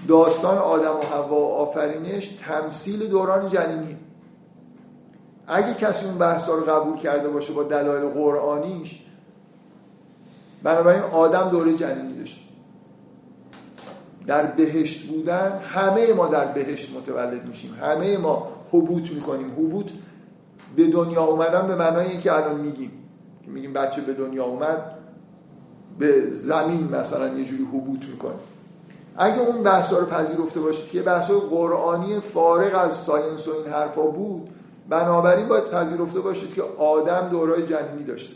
داستان آدم و حوا و آفرینش تمثیل دوران جنینی اگه کسی اون بحثا رو قبول کرده باشه با دلایل قرآنیش بنابراین آدم دوره جنینی داشت در بهشت بودن همه ما در بهشت متولد میشیم. همه ما حبوط می‌کنیم. حبوط به دنیا اومدن به معنای اینکه الان میگیم. که میگیم بچه به دنیا اومد به زمین مثلا یه جوری حبوط می‌کنه. اگه اون بحثا رو پذیرفته باشید که بحث قرآنی فارغ از ساینس و این حرفا بود بنابراین باید پذیرفته باشید که آدم دورای جنینی داشته.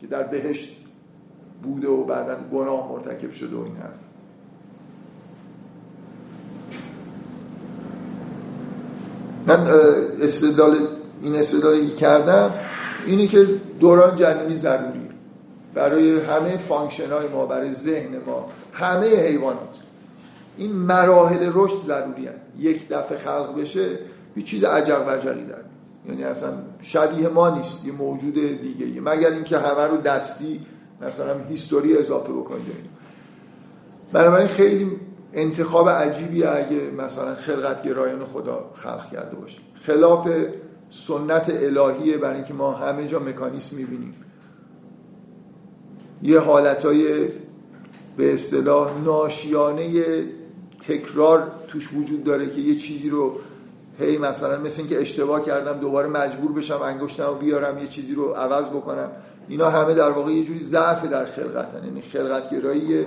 که در بهشت بوده و بعدا گناه مرتکب شده و این حرف. من استدلال این استدلالی کردم اینی که دوران جنینی ضروریه برای همه function های ما برای ذهن ما همه حیوانات. این مراحل رشد ضروری هست. یک دفعه خلق بشه هیچ چیز عجب وجقی در یعنی اصلا شبیه ما نیست یه موجود دیگه مگر اینکه همه رو دستی مثلا هیستوری اضافه بکنید بنابراین خیلی انتخاب عجیبی اگه مثلا خلقت گرایان خدا خلق کرده باشه خلاف سنت الهیه برای اینکه ما همه جا مکانیسم می‌بینیم. یه حالتهای به اصطلاح ناشیانه تکرار توش وجود داره که یه چیزی رو هی مثلا مثل اینکه اشتباه کردم دوباره مجبور بشم انگشتم رو بیارم یه چیزی رو عوض بکنم. اینا همه در واقع یه جوری ضعف در خلقتن. یعنی خلقتگرایی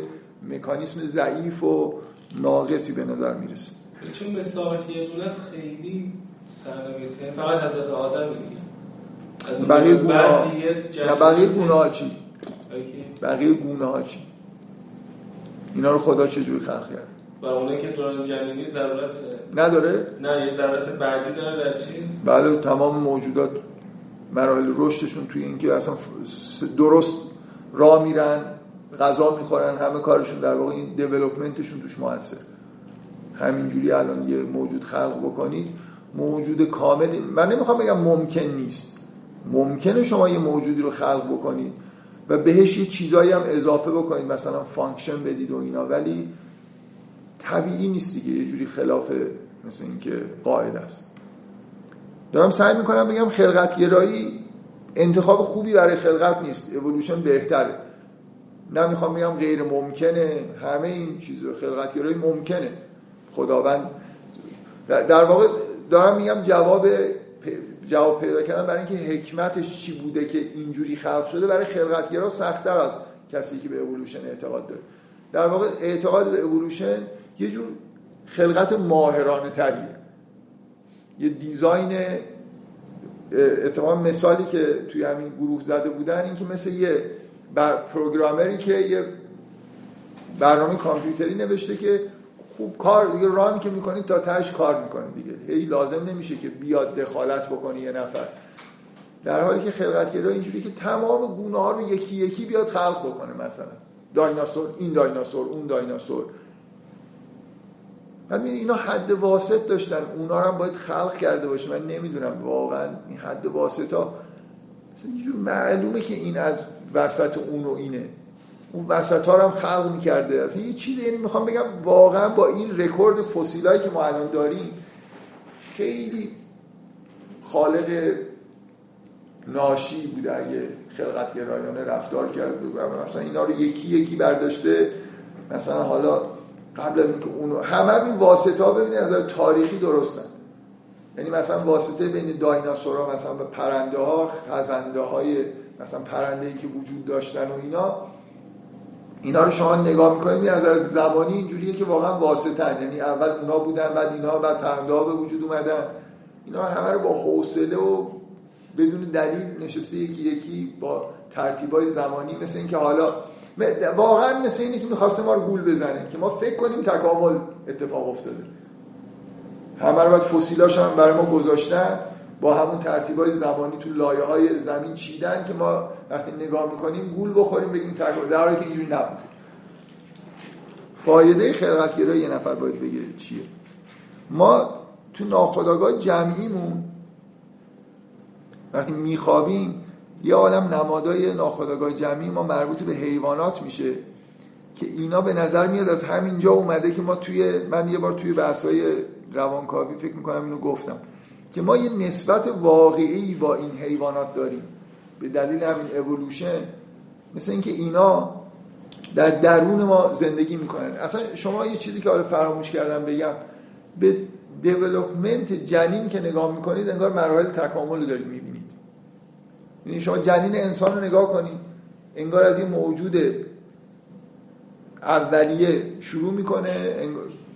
مکانیسم ضعیف و ناقصی به نظر می‌رسه. چون مساقت یه خیلی سرنویس یعنی فقط حضرت آدم دیگه. بقیه گناه. نه بقیه گناه چی بقیه گونه ها چی اینا رو خدا چجوری خلق کرد؟ برای اونایی که دوران جنینی ضرورت نداره؟ نه یه ضرورت بعدی داره در چیز. بله تمام موجودات مراحل رشدشون توی اینکه اصلا درست راه میرن. غذا می‌خورن همه کارشون در واقع این development شون توش موثر همینجوری الان یه موجود خلق بکنید موجود کامل من نمی‌خوام بگم ممکن نیست. ممکنه شما یه موجودی رو خلق بکنید و بهش یه چیزایی هم اضافه بکنید مثلا function بدید و اینا ولی طبیعی نیست دیگه. یه جوری خلاف مثل اینکه قاعده است. دارم سعی می‌کنم بگم خلقتگرایی انتخاب خوبی برای خلقت نیست. اولوشن بهتره. نمی‌خوام بگم غیر ممکنه همه این چیزا خلقتگرایی ممکنه. خداوند در واقع دارم میگم جواب جواب پیدا کردن برای اینکه حکمتش چی بوده که اینجوری خلق شده برای خلقتگرا سختتر از کسی که به اولوشن اعتقاد داره. در واقع اعتقاد به اولوشن یه جور خلقت ماهرانه تریه. یه دیزاین اتفاقا مثالی که توی همین گروه زده بودن این که مثل یه بر پروگرامری که یه برنامه کامپیوتری نوشته که خوب کار دیگه ران که می‌کنی تا تاش کار می‌کنی دیگه. هی لازم نمیشه که بیاد دخالت بکنی یه نفر. در حالی که خلقتگرا اینجوری که تمام گونه ها رو یکی یکی بیاد خلق بکنه مثلا. دایناسور این دایناسور اون دایناسور. بعد اینا حد واسط داشتن. اونا رو هم باید خلق کرده باشه من نمی‌دونم واقعا این حد واسط ها اینجور معلومه که این از وسط اون و اینه. اون وسط ها هم خلق می‌کرده. اصلا یه چیزی یعنی می‌خوام بگم واقعا با این رکورد فسیلایی که ما الان داریم خیلی خالق ناشی بوده اگه خلقت گرایانه رفتار کرد مثلا اینا رو یکی یکی برداشته مثلا حالا قبل از اینکه اونو همه این واسطه ها ببینید از تاریخی درستن. یعنی مثلا واسطه بین دایناسورها مثلا به پرنده ها خزنده های مثلا پرنده ای که وجود داشتن و اینا اینا رو شما نگاه می‌کنید از نظر زمانی اینجوریه که واقعا واسطه یعنی اول اونا بودن بعد اینا بعد پرنده به وجود اومدن. اینا رو همه رو با حوصله و بدون دلیل نشسته یکی یکی با ترتیبای زمانی. مثل اینکه حالا واقعا مثل اینه که می‌خواسته ما رو گول بزنه که ما فکر کنیم تکامل اتفاق افتاده. همه رو باید فسیلاش هم برای ما گذاشتن. با همون ترتیبای زمانی تو لایه های زمین چیدن که ما وقتی نگاه می‌کنیم گول بخوریم بگیم تکامل در حالی که اینجوری نبود. فایده خلقتگرایی یه نفر باید بگه چیه. ما تو ناخداگاه جمعیمون وقتی میخوابیم یه عالم نمادای ناخودآگاه جمعی ما مربوط به حیوانات میشه که اینا به نظر میاد از همینجا اومده که ما توی من یه بار توی بحثای روانکاوی فکر می‌کنم اینو گفتم. که ما یه نسبت واقعی با این حیوانات داریم. به دلیل همین اولوشن مثل اینکه اینا در درون ما زندگی می‌کنن. اصلا شما یه چیزی که حالا فراموش کردم بگم به دیولپمنت جنین که نگاه می‌کنید انگار مراحل تکامل رو دارید می‌بینید. یعنی شما جنین انسان رو نگاه کنید انگار از این موجود اولیه شروع می‌کنه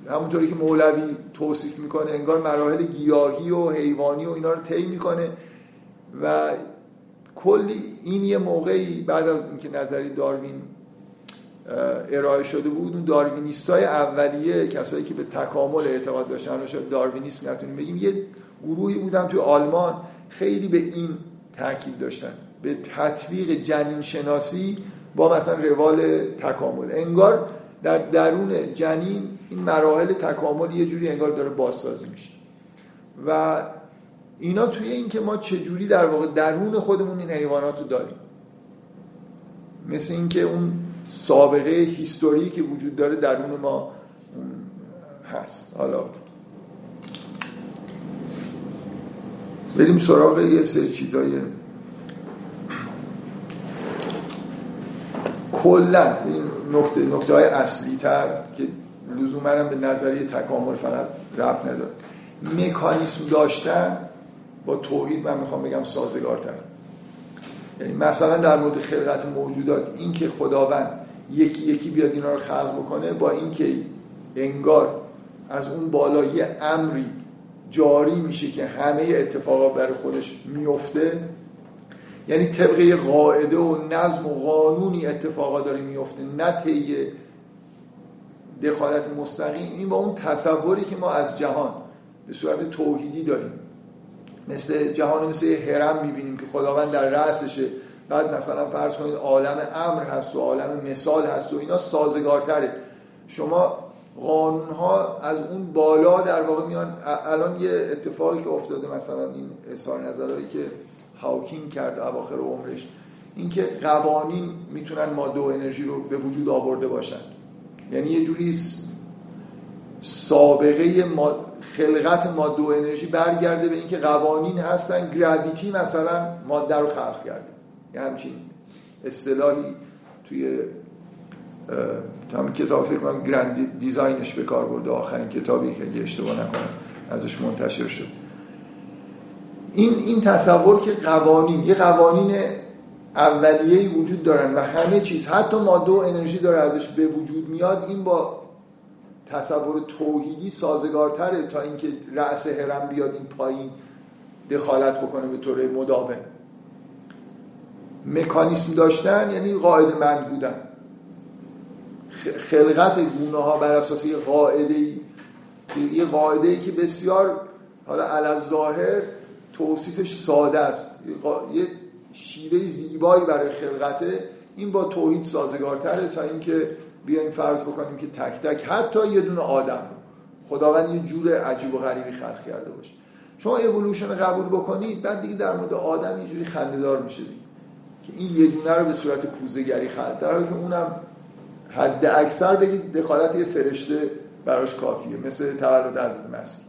همونطوری که مولوی توصیف می‌کنه انگار مراحل گیاهی و حیوانی و اینا رو طی می‌کنه و کلی این یه موقعی بعد از اینکه نظری داروین ارائه شده بود اون داروینیست های اولیه کسایی که به تکامل اعتقاد داشتن رو شاید داروینیسم نتونیم بگیم یه گروهی بودن توی آلمان خیلی به این تاکید داشتن به تطبیق جنین شناسی با مثلا روال تکامل. انگار در درون جنین این مراحل تکامل یه جوری انگار داره بازسازی میشه. و اینا توی این که ما چجوری در واقع درون خودمون این حیوانات رو داریم. مثل اینکه اون سابقه هیستوری که وجود داره درون ما هست. حالا بریم سراغ یه سری چیزای کلا این نکته نکته های اصلی تر که لزوما به نظریه تکامل فقط رب نداره مکانیسم داشتن با توحید من می‌خوام بگم سازگارتر یعنی مثلا در مورد خلقت موجودات این که خداوند یکی یکی بیاد اینا رو خلق بکنه با اینکه انگار از اون بالا یه امری جاری میشه که همه اتفاقا برای خودش میفته یعنی طبقه قاعده و نظم و قانونی اتفاقا داره میفته نه دخالت مستقیم این با اون تصوری که ما از جهان به صورت توحیدی داریم. مثل جهان مثل یه هرم می‌بینیم که خداوند در رأسشه. بعد مثلا فرض کنید عالم امر هست و عالم مثال هست و اینا سازگارتره. شما قانون ها از اون بالا در واقع میان. الان یه اتفاقی که افتاده مثلا این اظهار نظرهایی که هاوکینگ کرد اواخر عمرش اینکه قوانین می‌تونن ماده و انرژی رو به وجود آورده باشن. یعنی یه جوری سابقه خلقت ماده و انرژی برگرده به اینکه قوانین هستن گراویتی مثلا ماده رو خلق کرده. یه همچین اصطلاحی توی هم کتاب فکر کنم گرند دیزاینش به کار برده. آخرین کتابی که اگه اشتباه نکنم ازش منتشر شد. این این تصور که قوانین یه قوانین اولیه‌ای وجود دارن و همه چیز. حتی ماده و انرژی داره ازش به وجود میاد این با تصور توحیدی سازگارتره تا اینکه رأس هرم بیاد این پایین دخالت بکنه به طور مداوم. مکانیسم داشتن یعنی قاعده مند بودن. خلقت گونه ها بر اساس یه قاعده ای یه قاعده ای که بسیار حالا علی ظاهر توصیفش ساده است. یه شیوه زیبایی برای خلقته این با توحید سازگارتره تا اینکه بیایم فرض بکنیم که تک تک حتی یه دونه آدم خداوند یه جور عجیب و غریبی خلق کرده باشه. شما اِوولوشن قبول بکنید بعد دیگه در مورد آدم یه جوری خنده‌دار میشه که این یه دونه رو به صورت کوزه‌گری خلق. در حالی که اونم حد اکثر بگید دخالت یه فرشته براش کافیه مثل تولد حضرت مسیح.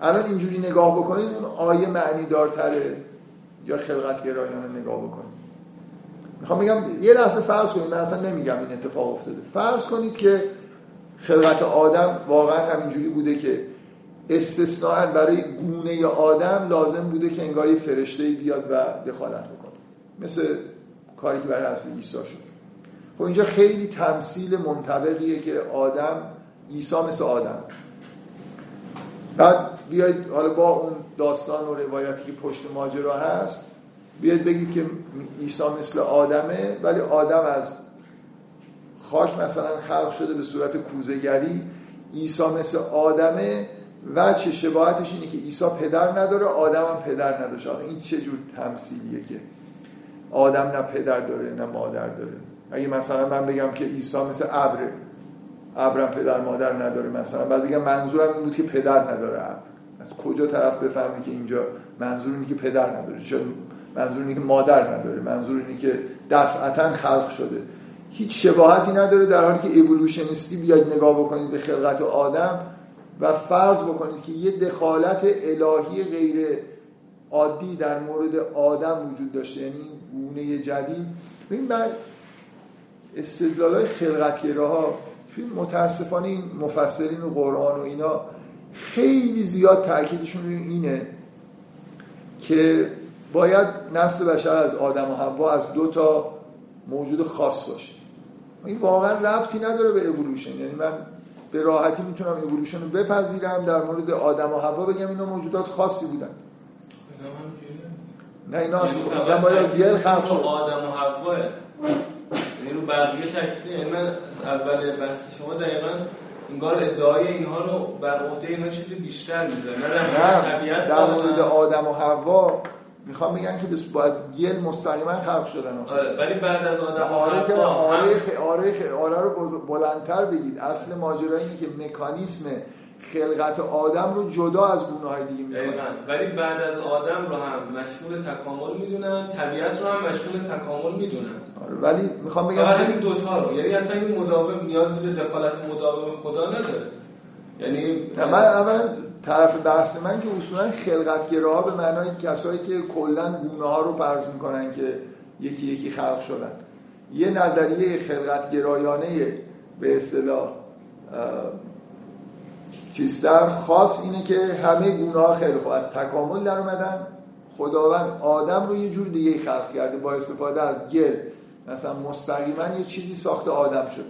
الان اینجوری نگاه بکنید اون آیه معنی دارتره یا خلقت گرایانه نگاه بکنید. می‌خوام بگم یه لحظه فرض کنید من اصلا نمیگم این اتفاق افتاده. فرض کنید که خلقت آدم واقعا همینجوری بوده که استثناء برای گونه آدم لازم بوده که انگار یه فرشته بیاد و دخالت بکنه. مثل کاری که برای اصل عیسی شد. خب اینجا خیلی تمثیل منطبقیه که آدم عیسی مثل آدم. بعد بیاید حالا با اون داستان و روایتی که پشت ماجرا هست بیاید بگید که عیسی مثل آدمه ولی آدم از خاک مثلا خلق شده به صورت کوزگری عیسی مثل آدمه و چه شباهتش اینه که عیسی پدر نداره آدم هم پدر نداره آخه این چه جور تمثیلیه که آدم نه پدر داره نه مادر داره. اگه مثلا من بگم که عیسی مثل ابره ابرم پدر مادر نداره مثلا. بعد دیگه منظورم این بود که پدر نداره ابر. از کجا طرف بفهمه که اینجا منظور اینه که پدر نداره؟ چون منظور اینه که مادر نداره؟ منظور اینه که دفعتا خلق شده. هیچ شباهتی نداره در حالی که اِوولوشنیستی بیاید نگاه بکنید به خلقت آدم و فرض بکنید که یه دخالت الهی غیر عادی در مورد آدم وجود داشته. یعنی گونه جدید. ببین بعد استدلال های خلقت‌گراها متاسفانه این مفسرین و قرآن و اینا خیلی زیاد تاکیدشون روی اینه که باید نسل بشر از آدم و حوا از دو تا موجود خاص باشه. این واقعا ربطی نداره به اِوولوشن یعنی من به راحتی می‌تونم اِوولوشن رو بپذیرم در مورد آدم و حوا بگم اینا موجودات خاصی بودن. نه اینا از یعنی باید از گل خلق شد. آدم و حوا یعنی رو بقیه تکلیف یعنی من اول بحث شما دقیقا انگار ادعای اینها رو بر عهده اینا چیزی بیشتر می‌ذاره نه در طبیعت در مورد آدم و حوا می‌خوام بگن که با از گل مستقیما خلق شدن آره ولی بعد از آدم آره که آره هم- خ... آره خ... آره رو بلندتر بگید. اصل ماجرا اینه که مکانیسم خلقت آدم رو جدا از گونه های دیگه می‌کنه. دقیقاً ولی بعد از آدم رو هم مشمول تکامل می‌دونن طبیعت رو هم مشمول تکامل می‌دونن. آره ولی می‌خوام بگم همین دوتا رو. یعنی اصلا این مداوم نیازی به دخالت مداوم خدا نداره. یعنی نه من اولا طرف بحث من که اصولا خلقتگراها به معنای کسایی که کلا گونه ها رو فرض می‌کنن که یکی یکی خلق شدن. یه نظریه خلقتگرایانه به اصطلاح چیزتر خاص اینه که همه گونه ها خیلی خوب از تکامل در اومدن. خداوند آدم رو یه جور دیگه خلق کرده. با استفاده از گل مثلا مستقیما یه چیزی ساخت آدم شده.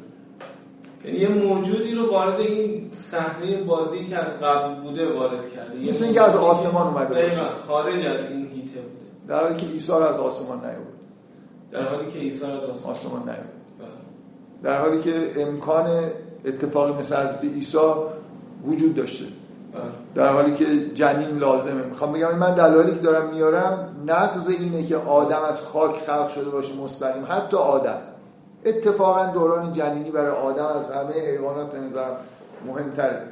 یعنی یه موجودی رو وارد این صحنه بازی که از قبل بوده وارد کرده. مثل اینکه از آسمان اومده دقیقاً، باشه. خارج از این هیته بوده. در حالی که عیسی از آسمان نیاورد. در حالی که عیسی از آسمان آسمان بله. در حالی که امکان اتفاقی مثل حضرت عیسی وجود داشته. بله. در حالی که جنین لازمه. می‌خوام بگم من دلایلی که دارم میارم نقض اینه که آدم از خاک خلق شده باشه مستقیم. حتی آدم. اتفاقا دوران جنینی برای آدم از همه حیوانات به نظرم مهمتره.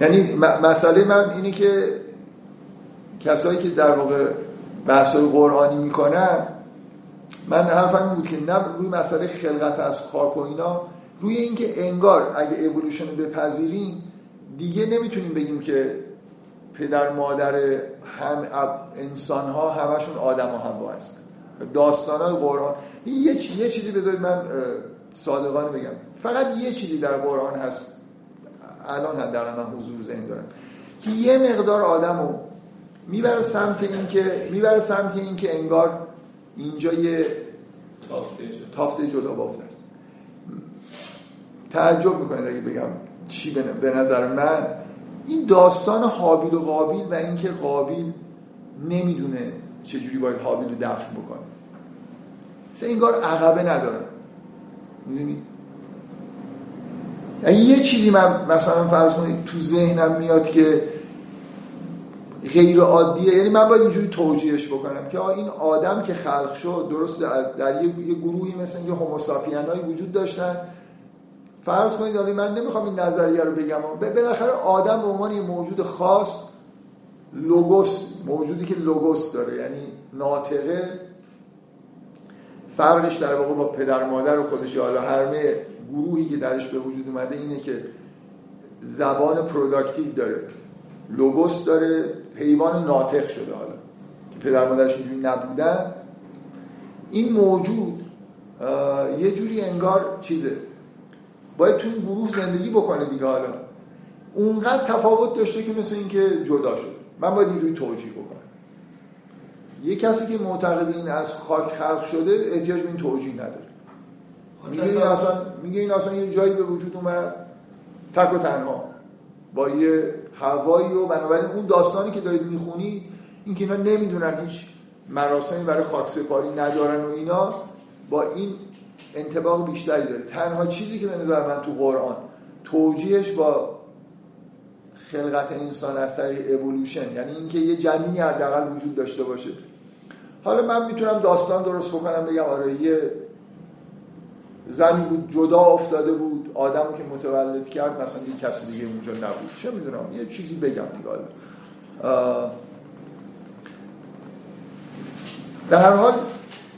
یعنی مسئله من اینه که کسایی که در واقع بحث‌های قرآنی می‌کنن من حرفم این بود که نه روی مسئله خلقت از خاک و اینا روی اینکه انگار اگه اِوولوشن رو بپذیریم دیگه نمی‌تونیم بگیم که پدر مادر هم انسان ها همشون آدم و حوا هستن داستان های قرآن یه, چی- یه چیزی بذارید من صادقانه بگم. فقط یه چیزی در قرآن هست. الان حداقل من حضور ذهن دارم. که یه مقدار آدم رو می‌بره سمت این که می‌بره سمت این که انگار اینجا یه تافته جدا. بافته است تعجب می‌کنید اگه بگم چی به نظر من. این داستان حابیل و قابیل و اینکه قابیل نمی‌دونه چجوری باید حابیل رو دفن بکنه. مثلا انگار عقبه نداره. می‌دونی؟ یعنی یه چیزی من مثلا فرض کنید تو ذهنم میاد که غیر عادیه. یعنی من باید اینجوری توجیهش بکنم که این آدم که خلق شد درست در یه, یه گروهی مثل اینکه هوموساپین هایی وجود داشتن فرض کنید حالا من نمی‌خوام این نظریه رو بگم. اما بالاخره آدم به عنوان یه موجود خاص لوگوس موجودی که لوگوس داره یعنی ناطقه فرقش در واقع با پدر مادر و خودش حالا همه گروهی که درش به وجود اومده اینه که زبان productive داره. logos داره حیوان ناطق شده حالا. که پدر مادرش اینجوری نبودن. این موجود یه جوری انگار چیزه باید تو این گروه زندگی بکنه دیگه حالا. اونقدر تفاوت داشته که مثل اینکه جدا شد. من باید اینجوری توجیه بکنم. یه کسی که معتقد این از خاک خلق شده احتیاج به این توجیه نداره. میگه این اصلا میگه این اصلا یه جایی به وجود اومد تک و تنها. با یه هوایی و بنابراین اون داستانی که دارید می‌خونید این که اینا نمی‌دونن هیچ مراسمی برای خاک سپاری ندارن و اینا با این انتباق بیشتری داره. تنها چیزی که به نظر من تو قرآن توجیهش با خلقت انسان از طریق اِوولوشن یعنی اینکه یه جنینی حداقل وجود داشته باشه. حالا من می‌تونم داستان درست بکنم بگم آره یه زنی بود جدا افتاده بود آدمو که متولد کرد مثلا یه کسی دیگه اونجا نبود. چه می‌دونم یه چیزی بگم دیگه حالا. هر حال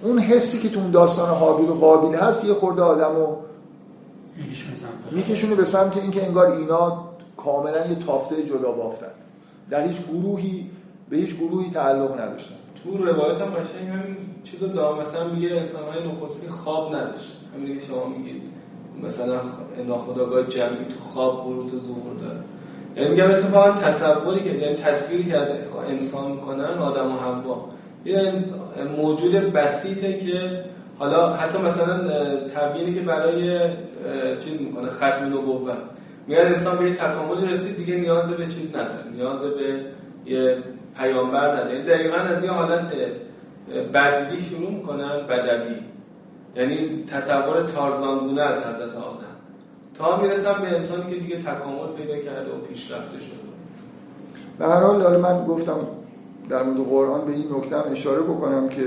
اون حسی که تو اون داستان حابیل و قابیل هست یه خورده آدمو میکشونه به سمت اینکه انگار اینا کاملا یه تافته جدا بافتن. در هیچ گروهی به هیچ گروهی تعلق نداشتن. تو روایت هم قشنگ همین چیزو دارم. مثلا میگه انسان‌های نخستی خواب نداشت. همین که شما میگید. مثلا ناخودآگاه جمعی تو خواب بروز ظهور داره. یعنی میگم اتفاقا تصوری که یعنی تصویری که از انسان می‌کنن آدم و حوا. یه موجود بسیطه که حالا حتی مثلا تبیینی که برای چیز می‌کنه ختم نبوت. میگن انسان به تکاملی رسید دیگه نیاز به چیز نداره. نیاز به یه پیامبر نداره. یعنی دقیقا از یه حالت بدوی شروع می‌کنن بدوی یعنی تصور تارزانگونه از حضرت آدم. تا می‌رسن به انسانی که دیگه تکامل پیدا کرده و پیشرفته شده. به هر حال من گفتم در مورد قرآن به این نکته اشاره بکنم که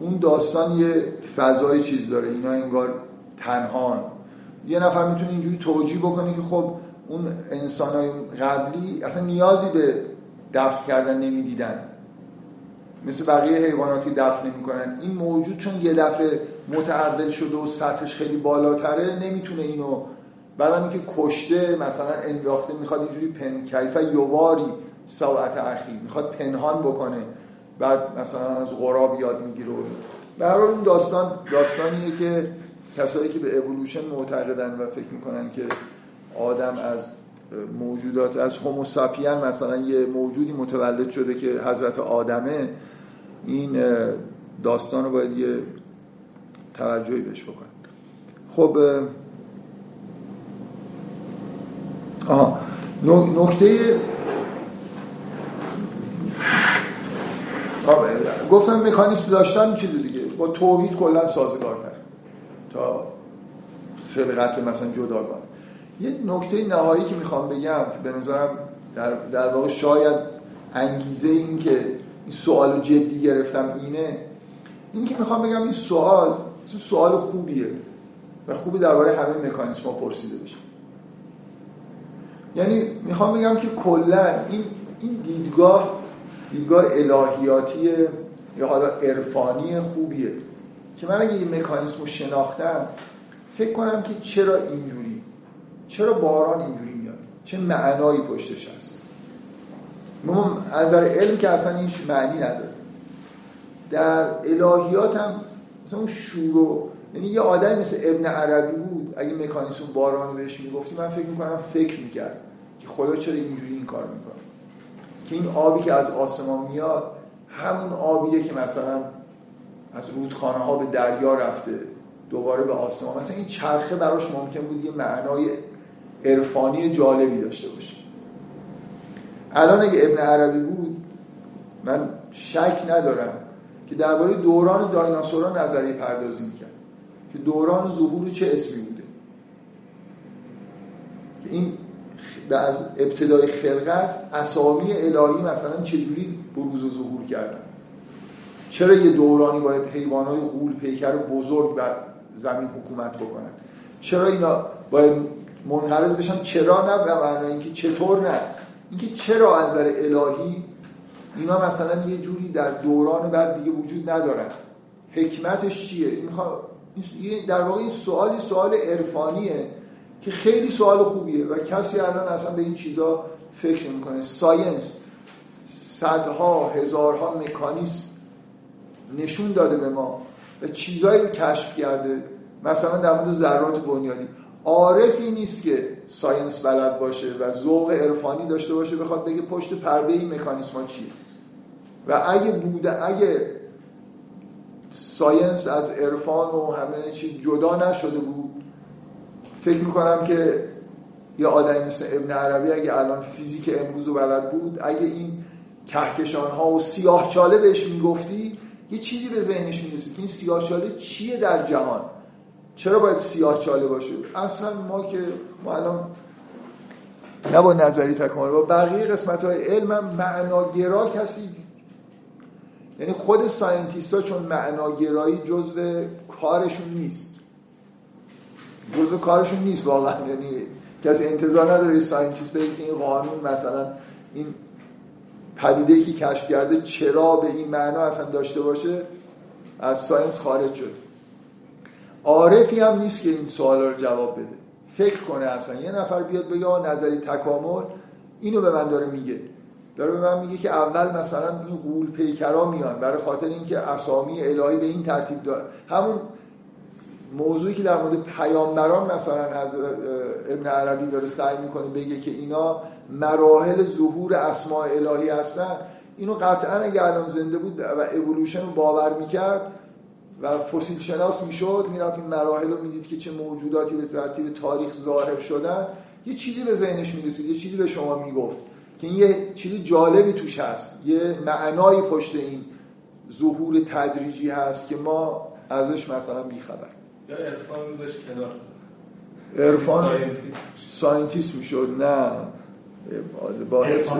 اون داستان یه فضای چیز داره. اینا انگار تنهان. یه نفر می‌تونه اینجوری توجیه بکنه که خب اون انسان قبلی اصلا نیازی به دفن کردن نمی‌دیدن. مثل بقیه حیواناتی دفن نمی‌کنن. این موجود چون یه دفعه متعدل شده و سطحش خیلی بالاتره نمی‌تونه اینو. بعد اینکه کشته مثلا انداخته می‌خواد اینجوری پن کیفه یواری ساعت اخیر. می‌خواد پنهان بکنه. بعد مثلا از غراب یاد می‌گیره. به هر این داستان داستانیه که کسایی که به اولوشن معتقدن و فکر می‌کنن که آدم از موجودات از هوموساپین مثلا یه موجودی متولد شده که حضرت آدمه این داستان رو باید یه توجهی بهش بکنن. خب آها نکته گفتم مکانیسم داشتن چیز دیگه. با توحید کلا سازگارتر تا خلقت مثلا جداگان یه نکته نهایی که می‌خوام بگم که به نظرم در, در واقع شاید انگیزه این که این سوال جدی گرفتم اینه این که می‌خوام بگم این سوال سوال خوبیه و خوبی درباره همه مکانیسم ها پرسیده بشه. یعنی می‌خوام بگم که کلا این این دیدگاه دیدگاه الهیاتی یا حالا عرفانی خوبیه. که من اگه این مکانیسم رو شناختم فکر کنم که چرا اینجوری؟ چرا باران اینجوری میاد؟ چه معنایی پشتش هست؟ ما از علم که اصلا هیچ معنی نداره. در الهیات هم مثلا اون شروع یعنی یه آدم مثل ابن عربی بود اگه مکانیسم باران بهش می‌گفتی من فکر می‌کنم فکر می‌کرد که خدا چرا اینجوری این کار می‌کنه. که این آبی که از آسمان میاد همون آبیه که مثلا از رودخانه ها به دریا رفته دوباره به آسمان. مثلا این چرخه براش ممکن بود یه معنای عرفانی جالبی داشته باشه. الان اگه ابن عربی بود من شک ندارم که درباره دوران دایناسورا نظریه پردازی می‌کرد. که دوران ظهور چه اسمی بوده. این از ابتدای خلقت اسامی الهی مثلا چجوری بروز و ظهور کردن؟ چرا یه دورانی باید حیوانات غول پیکر بزرگ بر زمین حکومت بکنن؟ چرا اینا باید منقرض بشن؟ چرا نه؟ به معنی اینکه چطور نه؟ اینکه چرا از نظر الهی اینا مثلا یه جوری در دوران بعد دیگه وجود ندارن؟ حکمتش چیه؟ می‌خوام در واقع این سوالی سوال عرفانیه. که خیلی سوال خوبیه و کسی الان اصلا به این چیزا فکر نمی‌کنه. ساینس صدها هزارها مکانیسم نشون داده به ما و چیزهایی رو کشف کرده مثلا در مورد ذرات بنیادی. عارفی نیست که science بلد باشه و ذوق عرفانی داشته باشه بخواد بگه پشت پرده این مکانیسم چیه. و اگه بوده اگه science از عرفان و همه چیز جدا نشده بود فکر می‌کنم که یه آدمی مثل ابن عربی اگه الان فیزیک امروز رو بلد بود اگه این کهکشان ها و سیاه چاله بهش می‌گفتی یه چیزی به ذهنش می‌رسید که این سیاه چاله چیه در جهان؟ چرا باید سیاه چاله باشه؟ اصلا ما که ما الان نه با نظری تکامل با بقیه قسمت های علم هم معناگرا کسی یعنی خود scientist ها چون معناگرایی جزو کارشون نیست. جزو کارشون نیست واقعا. یعنی کسی انتظار نداره یه scientist بگه که این قانون مثلا این پدیده که کشف کرده چرا به این معنا اصلا داشته باشه از ساینس خارج شد. عارفی هم نیست که این سوالا رو جواب بده. فکر کنه اصلا یه نفر بیاد بگه نظری تکامل اینو به من داره میگه. داره به من میگه که اول مثلا این غول پیکرا میان برای خاطر اینکه اسامی الهی به این ترتیب داره همون موضوعی که در مورد پیامبران مثلا از ابن عربی داره سعی می‌کنه بگه که اینا مراحل ظهور اسماء الهی هستن اینو قطعا اگه الان زنده بود و اولوشن رو باور می‌کرد و فسیل شناس می‌شد می‌رفت این مراحل رو می‌دید که چه موجوداتی به ترتیب تاریخ ظاهر شدن یه چیزی به ذهنش می‌رسید یه چیزی به شما می‌گفت که این یه چیزی جالبی توش هست یه معنایی پشت این ظهور تدریجی هست که ما ازش مثلا بیخبر یا عرفان کنار. عرفان scientist. می‌شد نه. با حفظ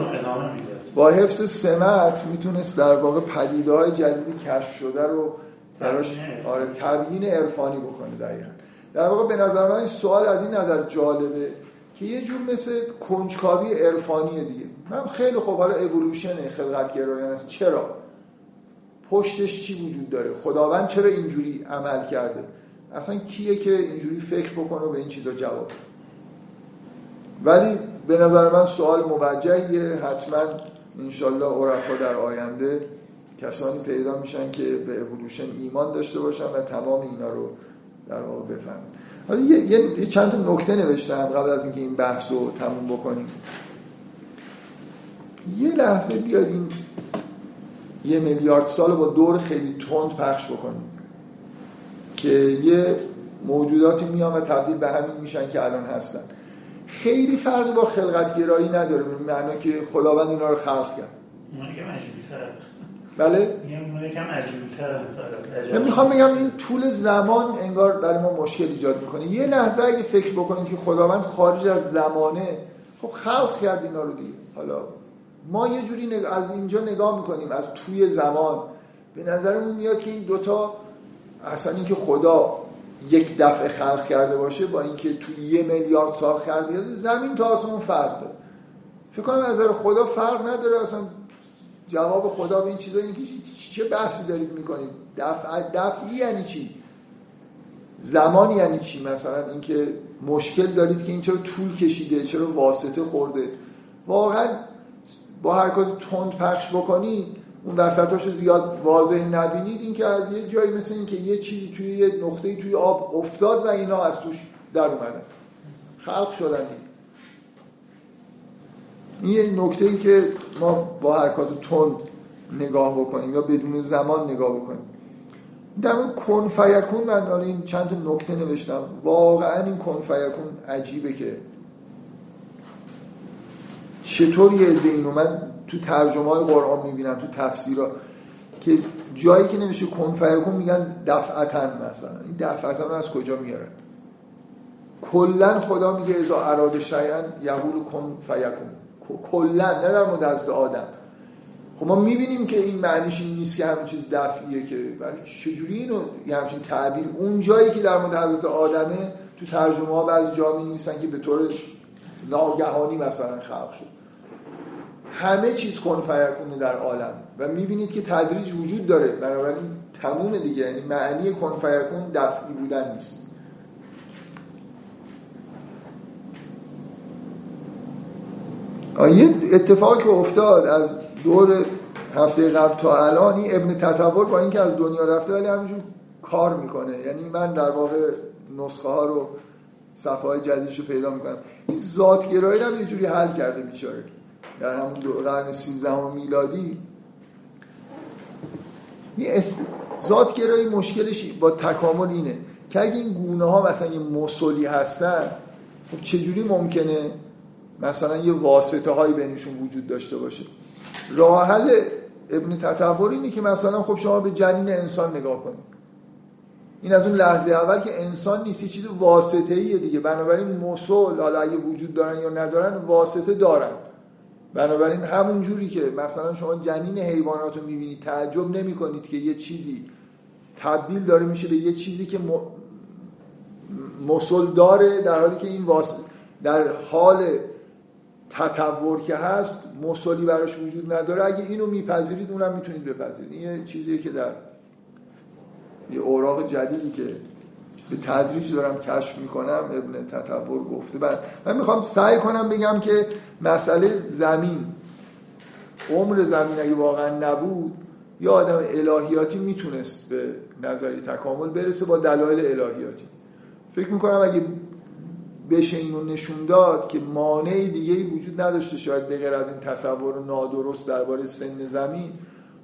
با حفظ سمت می‌تونست در واقع پدیده های جدیدی کشف شده رو براش آره تبیین عرفانی بکنه دقیقا. در واقع به نظر من این سوال از این نظر جالبه که یه جور مثل کنجکاوی عرفانی دیگه. من خیلی خوب حالا اِوولوشن خلقت گرایانه است. چرا؟ پشتش چی وجود داره؟ خداوند چرا اینجوری عمل کرده؟ اصلا کیه که اینجوری فکر بکنه و به این چیزا جواب ولی به نظر من سوال موجهیه. حتما انشالله عرفا در آینده کسانی پیدا میشن که به اِوولوشن ایمان داشته باشن و تمام اینا رو در واقع بفهمن. حالا یه،, یه،, چند تا نکته نوشتم قبل از اینکه این بحث رو تموم بکنیم. یه لحظه بیاد یه میلیارد سال با دور خیلی تند پخش بکنیم. که یه موجوداتی میان و تبدیل به همین میشن که الان هستن. خیلی فرقی با خلقت گرایی نداره به معنا که خداوند اینا رو خلق کرد. بله؟ من می‌خوام بگم این طول زمان انگار برای ما مشکل ایجاد می‌کنه. یه لحظه اگه فکر بکنید که خداوند خارج از زمانه خب خلق کرد اینا رو دیگه. حالا ما یه جوری از اینجا نگاه می‌کنیم از توی زمان. به نظرمون میاد که این دوتا اصلا اینکه خدا یک دفعه خلق کرده باشه با اینکه توی یه میلیارد سال خلق کرده زمین تا آسمون فرق داره فکر کنم از نظر خدا فرق نداره اصلا جواب خدا به این چیزا اینه که چه بحثی دارید می‌کنید؟ دفع دفعی یعنی چی؟ زمان یعنی چی؟ مثلا اینکه مشکل دارید که این چرا طول کشیده چرا واسطه خورده؟ واقعا با حرکات تند پخش بکنید اون وسطاشو زیاد واضح نبینید این که از یه جایی مثل این که یه چیزی توی یه نقطه توی آب افتاد و اینا از توش در اومدن خلق شدن این. یه نکته ای که ما با حرکات تند نگاه بکنیم یا بدون زمان نگاه بکنیم. در مورد کن فیکون من این چند نکته نوشتم. واقعا این کن فیکون عجیبه که چطور یه عده اینو من تو ترجمه های قرآن می‌بینم تو تفسیرها؟ که جایی که نمیشه کن فیکون میگن دفعتن مثلا. این دفعتن رو از کجا میارن؟ کلا خدا میگه ازا اراد شیئا یقول کن فیکون. کلا نه در مورد از آدم. خب ما می‌بینیم که این معنیش این نیست که همین چیز دفعیه که برای چجوری اینو یه همچین تعبیر اون جایی که در مورد حضرت آدمه تو ترجمه ها بعضی جا می که به طور ناگهانی مثلا خلق شد. همه چیز کن فیکونه در عالم. و می‌بینید که تدریج وجود داره. بنابراین تموم دیگه. یعنی معنی کن فیکون دفعی بودن نیست. یه اتفاقی که افتاد از دور هفته قبل تا الان این ابن تطور با اینکه از دنیا رفته ولی همینجور کار می‌کنه. یعنی من در واقع نسخه ها رو صفحه های جدیدش رو پیدا می‌کنم. این ذاتگرایی هم یه جوری حل کرده بیچاره. در همون دو قرن 13 میلادی است... ذاتگرایی مشکلش با تکامل اینه که اگه این گونه ها مثلا یه مسلی هستن خب چجوری ممکنه مثلا یه واسطه هایی بینشون وجود داشته باشه؟ راه حل ابن تطور اینه که مثلا خب شما به جنین انسان نگاه کنید. این از اون لحظه اول که انسان نیست یه چیز واسطه ایه دیگه. بنابراین مسل حالا اگه وجود دارن یا ندارن واسطه دارن. بنابراین همون جوری که مثلا شما جنین حیوانات رو می‌بینید تعجب نمی کنید که یه چیزی تبدیل داره میشه به یه چیزی که مسل داره در حالی که این در حال تطور که هست مصالی براش وجود نداره. اگه اینو میپذیرید اونم می‌تونید بپذیرید. این یه چیزیه که در یه اوراق جدیدی که به تدریج دارم کشف می‌کنم ابن تطور گفته. بعد من می‌خوام سعی کنم بگم که مسئله زمین. عمر زمین اگه واقعا نبود یا آدم الهیاتی می‌تونست به نظری تکامل برسه با دلایل الهیاتی. فکر می‌کنم اگه بشه اینو نشون داد که مانع دیگه ای وجود نداشته شاید به غیر از این تصور نادرست درباره سن زمین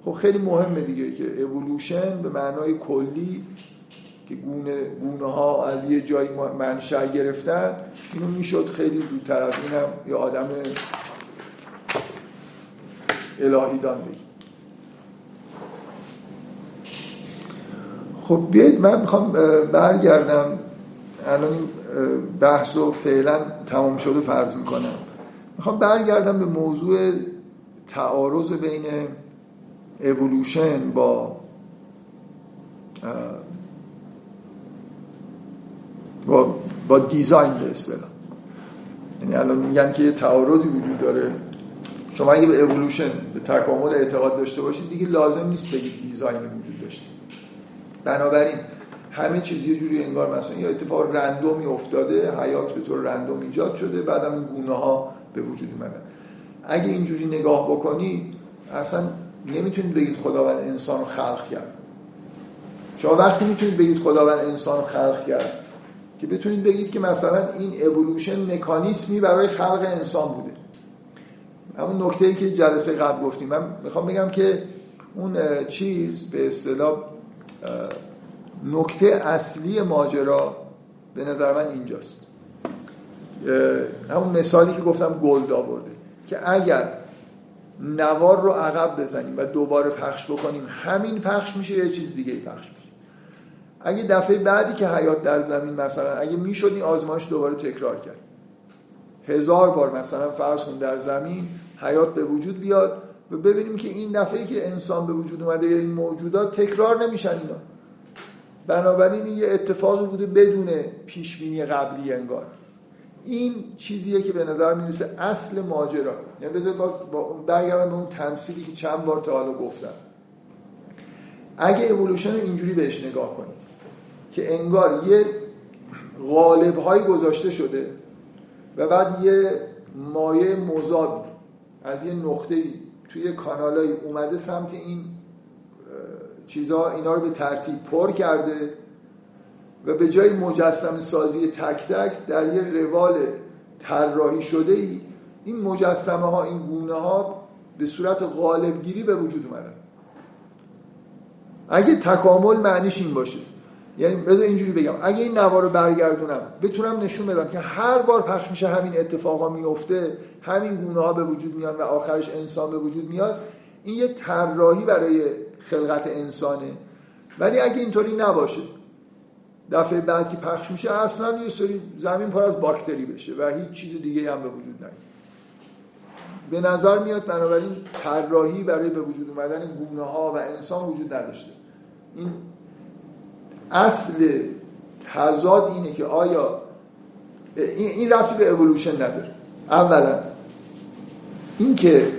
خب خیلی مهمه دیگه که اولوشن به معنای کلی که گونه, گونه ها از یه جایی منشأ گرفتن اینو می‌شد خیلی زودتر از اینم یه آدم الهی دان بگیم خب بیایید من می‌خوام برگردم. الان این بحث رو فعلا تمام شده فرض می‌کنم. می‌خوام برگردم به موضوع تعارض بین اولوشن با با, با دیزاین به اصطلاح. یعنی الان میگن که یه تعارضی وجود داره. شما اگه به اولوشن به تکامل اعتقاد داشته باشید دیگه لازم نیست بگید دیزاین وجود داشته. بنابراین همه چیز یه جوری انگار مثلا یه اتفاق رندومی افتاده حیات به طور رندوم ایجاد شده بعدم این گونه ها به وجود اومدن. اگه اینجوری نگاه بکنی اصلا نمی‌تونید بگید خداوند انسان رو خلق کرد. شما وقتی می‌تونید بگید خداوند انسان رو خلق کرد که بتونید بگید که مثلا این اولوشن مکانیسمی برای خلق انسان بوده. همون نکته ای که جلسه قبل گفتیم. من می‌خوام بگم که اون چیز به اصطلاح نکته اصلی ماجرا به نظر من اینجاست. همون مثالی که گفتم گلد آورده که اگر نوار رو عقب بزنیم و دوباره پخش بکنیم. همین پخش میشه یه چیز دیگه پخش میشه. اگه دفعه بعدی که حیات در زمین مثلا اگه می‌شد این آزمایش دوباره تکرار کرد. هزار بار مثلا فرض کن در زمین حیات به وجود بیاد و ببینیم که این دفعه که انسان به وجود اومده این موجودات تکرار نمیشن اینا. بنابراین این یه اتفاقی بوده بدون پیش بینی قبلی انگار. این چیزیه که به نظر می‌رسه اصل ماجرا. یعنی بذار باز با برگردم به اون تمثیلی که چند بار تا حالا گفتم. اگه اولوشن رو اینجوری بهش نگاه کنید که انگار یه غالب هایی گذاشته شده و بعد یه مایه مزاد از یه نقطه توی کانالایی اومده سمت این چیزها اینا رو به ترتیب پر کرده. و به جای مجسم سازی تک تک در یه روال طراحی شده ای این مجسمه ها این گونه ها به صورت غالبگیری به وجود اومدن. اگه تکامل معنیش این باشه. یعنی بذار اینجوری بگم. اگه این نوار رو برگردونم بتونم نشون بدم که هر بار پخش میشه همین اتفاقا میفته همین گونه ها به وجود میان و آخرش انسان به وجود میاد این یه طراحی برای خلقت انسانه. ولی اگه اینطوری نباشه دفعه بعد که پخش میشه اصلا یه سری زمین پر از باکتری بشه و هیچ چیز دیگه هم به وجود نیاد. به نظر میاد بنابراین طراحی برای به وجود اومدن گونه ها و انسان وجود نداشته. این اصل تضاد اینه که آیا این رفتی به اولوشن نداره. اولا اینکه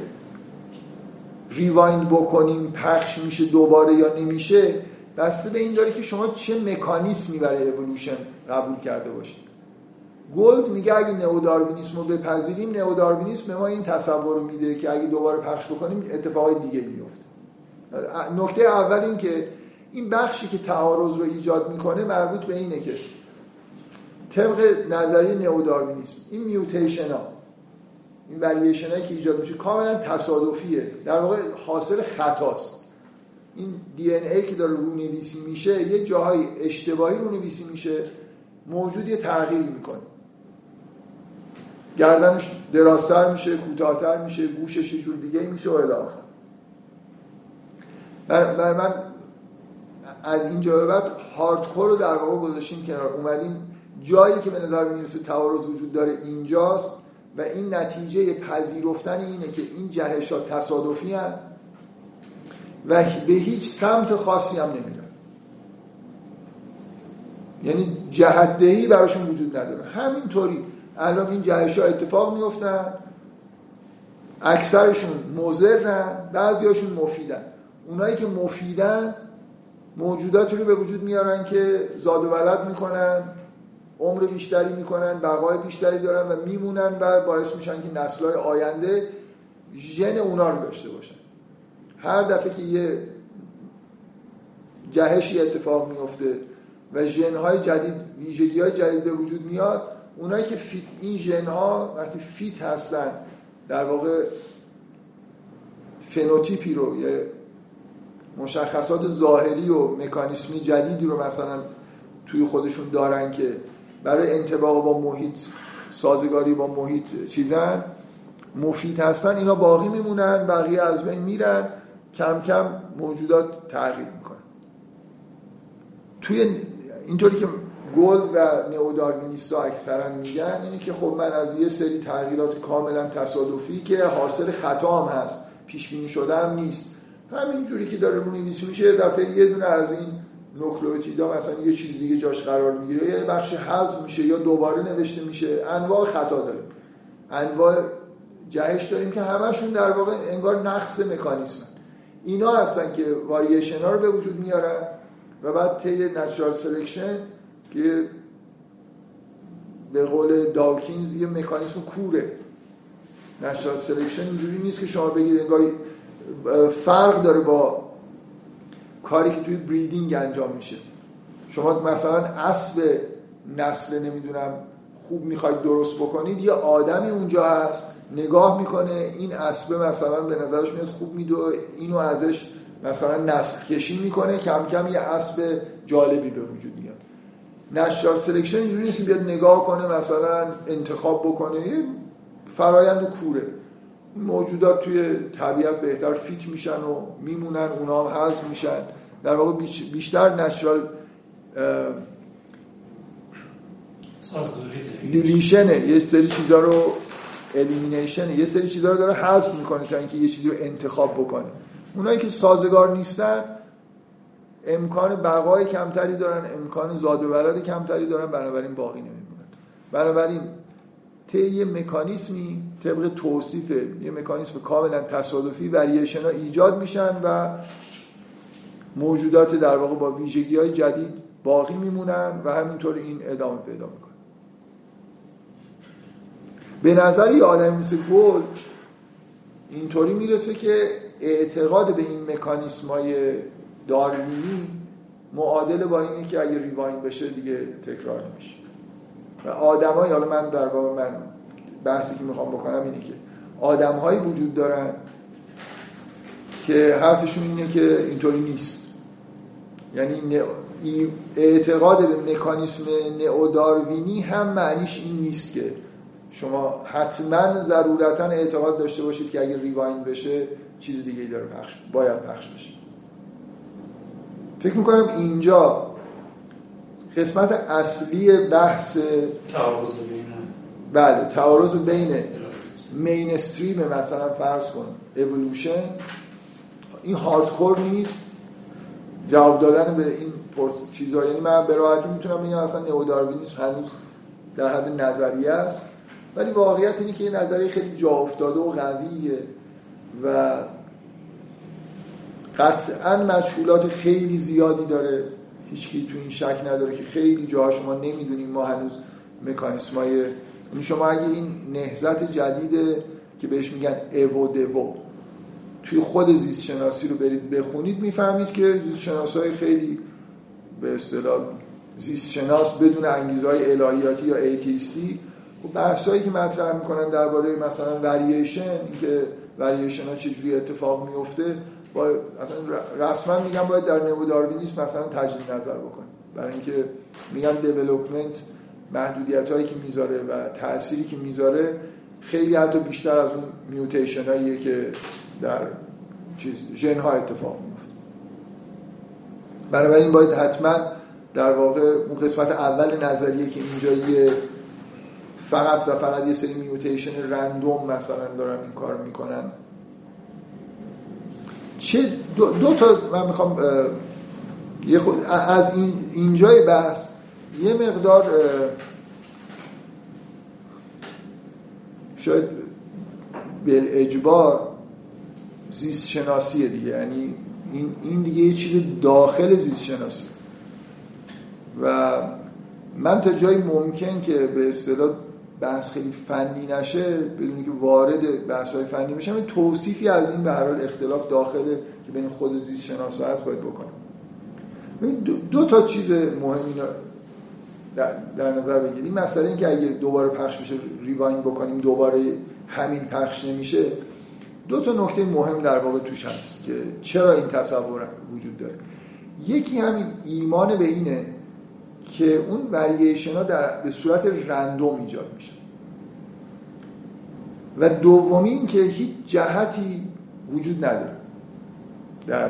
ریوایند بکنیم پخش میشه دوباره یا نمیشه بسته به این داره که شما چه مکانیسمی برای اولوشن قبول کرده باشید. گلد میگه اگه نئوداروینیسم رو بپذیریم نئوداروینیسم به ما این تصور رو میده که اگه دوباره پخش بکنیم اتفاقای دیگه میفته. نکته اول این که این بخشی که تعارض رو ایجاد می‌کنه مربوط به اینه که طبق نظریه نئوداروینیسم این mutation ها این وریشن که ایجاد میشه کاملا تصادفیه. در واقع حاصل خطاست. این DNA که داره رونویسی میشه یه جاهای اشتباهی رونویسی میشه موجود یه تغییر می‌کنه. گردنش درازتر میشه کوتاهتر میشه گوشش یه جور دیگه میشه و الی من از اینجا به بعد هاردکور رو در واقع گذاشتیم کنار. اومدیم جایی که به نظر می‌رسه تعارض وجود داره اینجاست و این نتیجه پذیرفتن اینه که این جهش ها تصادفی هم و به هیچ سمت خاصی هم نمیرن یعنی جهتدهی براشون وجود نداره. همینطوری الان این جهش ها اتفاق میفتن اکثرشون مضرن بعضیاشون مفیدن. اونایی که مفیدن موجوداتی رو به وجود میارن که زاد و ولد می‌کنن عمر بیشتری می‌کنن بقای بیشتری دارن و میمونن و باعث میشن که نسلهای آینده ژن اونا رو داشته باشن. هر دفعه که یه جهشی اتفاق میفته و ژنهای جدید ویژگی های جدید به وجود میاد اونایی که fit این ژنها وقتی fit هستن در واقع فنوتیپی رو یه مشخصات ظاهری و مکانیسمی جدیدی رو مثلا توی خودشون دارن که برای انطباق با محیط سازگاری با محیط چیزن مفید هستن اینا باقی میمونن بقیه از بین میرن. کم کم موجودات تغییر می‌کنن. توی اینطوری که گل و نئوداروینیستا اکثرا میگن اینه که خب من از یه سری تغییرات کاملا تصادفی که حاصل خطا هست پیش بینی شده هم نیست. همین جوری که داره رو نویسی میشه دفعه یه دونه از این نوکلئوتیدا مثلا یه چیز دیگه جاش قرار می‌گیره یه بخش حذف میشه یا دوباره نوشته میشه. انواع خطا داریم انواع جهش داریم که همشون در واقع انگار نقص مکانیسم اینا هستن که واریشن ها رو به وجود میارن و بعد طی natural selection که به قول داکینز یه مکانیسم کوره. natural selection اینجوری نیست که شما بگید انگار فرق داره با کاری که توی breeding انجام میشه. شما مثلا اسب نسل نمی‌دونم خوب می‌خواید درست بکنید یه آدمی اونجا هست نگاه می‌کنه این اسبه مثلا به نظرش میاد خوب میدو اینو ازش مثلا نسل کشی می‌کنه کم کم یه اسب جالبی به وجود میاد. natural selection اینجوری نیست که بیاد نگاه کنه مثلا انتخاب بکنه یه فرایند کوره. موجودات توی طبیعت بهتر fit میشن و میمونن اونا هم حذف میشن. در واقع بیشتر natural deletion ه. یه سری چیزا رو elimination یه سری چیزا رو داره حذف می‌کنه تا اینکه یه چیزی رو انتخاب بکنه. اونایی که سازگار نیستن امکان بقای کمتری دارن امکان زاد و ولد کمتری دارن بنابراین باقی نمیمونن. بنابراین طی یه مکانیسمی طبق توصیف یه مکانیسم کاملا تصادفی وریشن ها ایجاد میشن و موجودات در واقع با ویژگی های جدید باقی میمونن و همینطور این ادامه پیدا می‌کنه. به نظر یه آدم مثل گل اینطوری می‌رسه که اعتقاد به این مکانیسم های داروینی معادل با اینه که اگه ریواین بشه دیگه تکرار نمیشه. و آدمایی حالا من در واقع من بحثی که می‌خوام بکنم اینه که آدمهایی وجود دارن که حرفشون اینه که اینطوری نیست. یعنی اعتقاد به مکانیسم نئوداروینی هم معنیش این نیست که شما حتما ضرورتا اعتقاد داشته باشید که اگر ریواین بشه چیز دیگه ای داره پخش باید پخش بشه. فکر می‌کنم اینجا قسمت اصلی بحث تعارض بین بله تعارض بین مینستریم مثلا فرض کن اولوشن این هاردکور نیست. جواب دادن به این پرس چیزا یعنی من به راحتی می‌تونم بگم اصلا نئوداروینیسم هنوز در حد نظریه است. ولی واقعیت اینه که این نظریه خیلی جا افتاده و قویه و قطعا مجهولات خیلی زیادی داره. هیچکی تو این شک نداره که خیلی جاها شما نمی‌دونیم ما هنوز مکانیسم های یعنی شما اگه این نهزت جدید که بهش میگن او دو توی خود زیست شناسی رو برید بخونید می‌فهمید که زیست شناس خیلی به اصطلاح زیست شناس بدون انگیزه های الهیاتی یا ایتیستی و بحث هایی که مطرح می‌کنن درباره مثلا وریشن که وریشن ها چجوری اتفاق میفته با اصلا رسما میگم باید در نئوداروینیسم مثلا تجدید نظر بکنیم. برای اینکه میگن دیولپمنت محدودیت هایی که می‌ذاره و تأثیری که می‌ذاره خیلی حتی بیشتر از اون میوتیشن هاییه که در چیز ژن ها اتفاق میفته بنابراین باید حتما در واقع اون قسمت اول نظریه که اینجا یه فقط و فقط یه سری میوتیشن رندوم مثلا دارن این کار می‌کنن. چه دو, دو تا من می‌خوام یه خود از این اینجای بحث یه مقدار شاید بل اجبار زیست شناسیه دیگه. یعنی این, این دیگه یه چیز داخل زیست شناسی و من تا جایی ممکن که به اصطلاح بحث خیلی فنی نشه بدونی که وارد بحث های فنی بشم توصیفی از این به هر اختلاف داخله که بین خود زیست شناسا هست باید بکنم. دو, دو تا چیز مهم در, در نظر بگیریم. این مسئله این که اگه دوباره پخش بشه ریواین بکنیم دوباره همین پخش نمیشه. دو تا نکته مهم در واقع توش هست که چرا این تصور وجود داره. یکی همین ایمان به اینه که اون ورییشن ها در به صورت رندوم ایجاد میشه. و دومی این که هیچ جهتی وجود نداره. در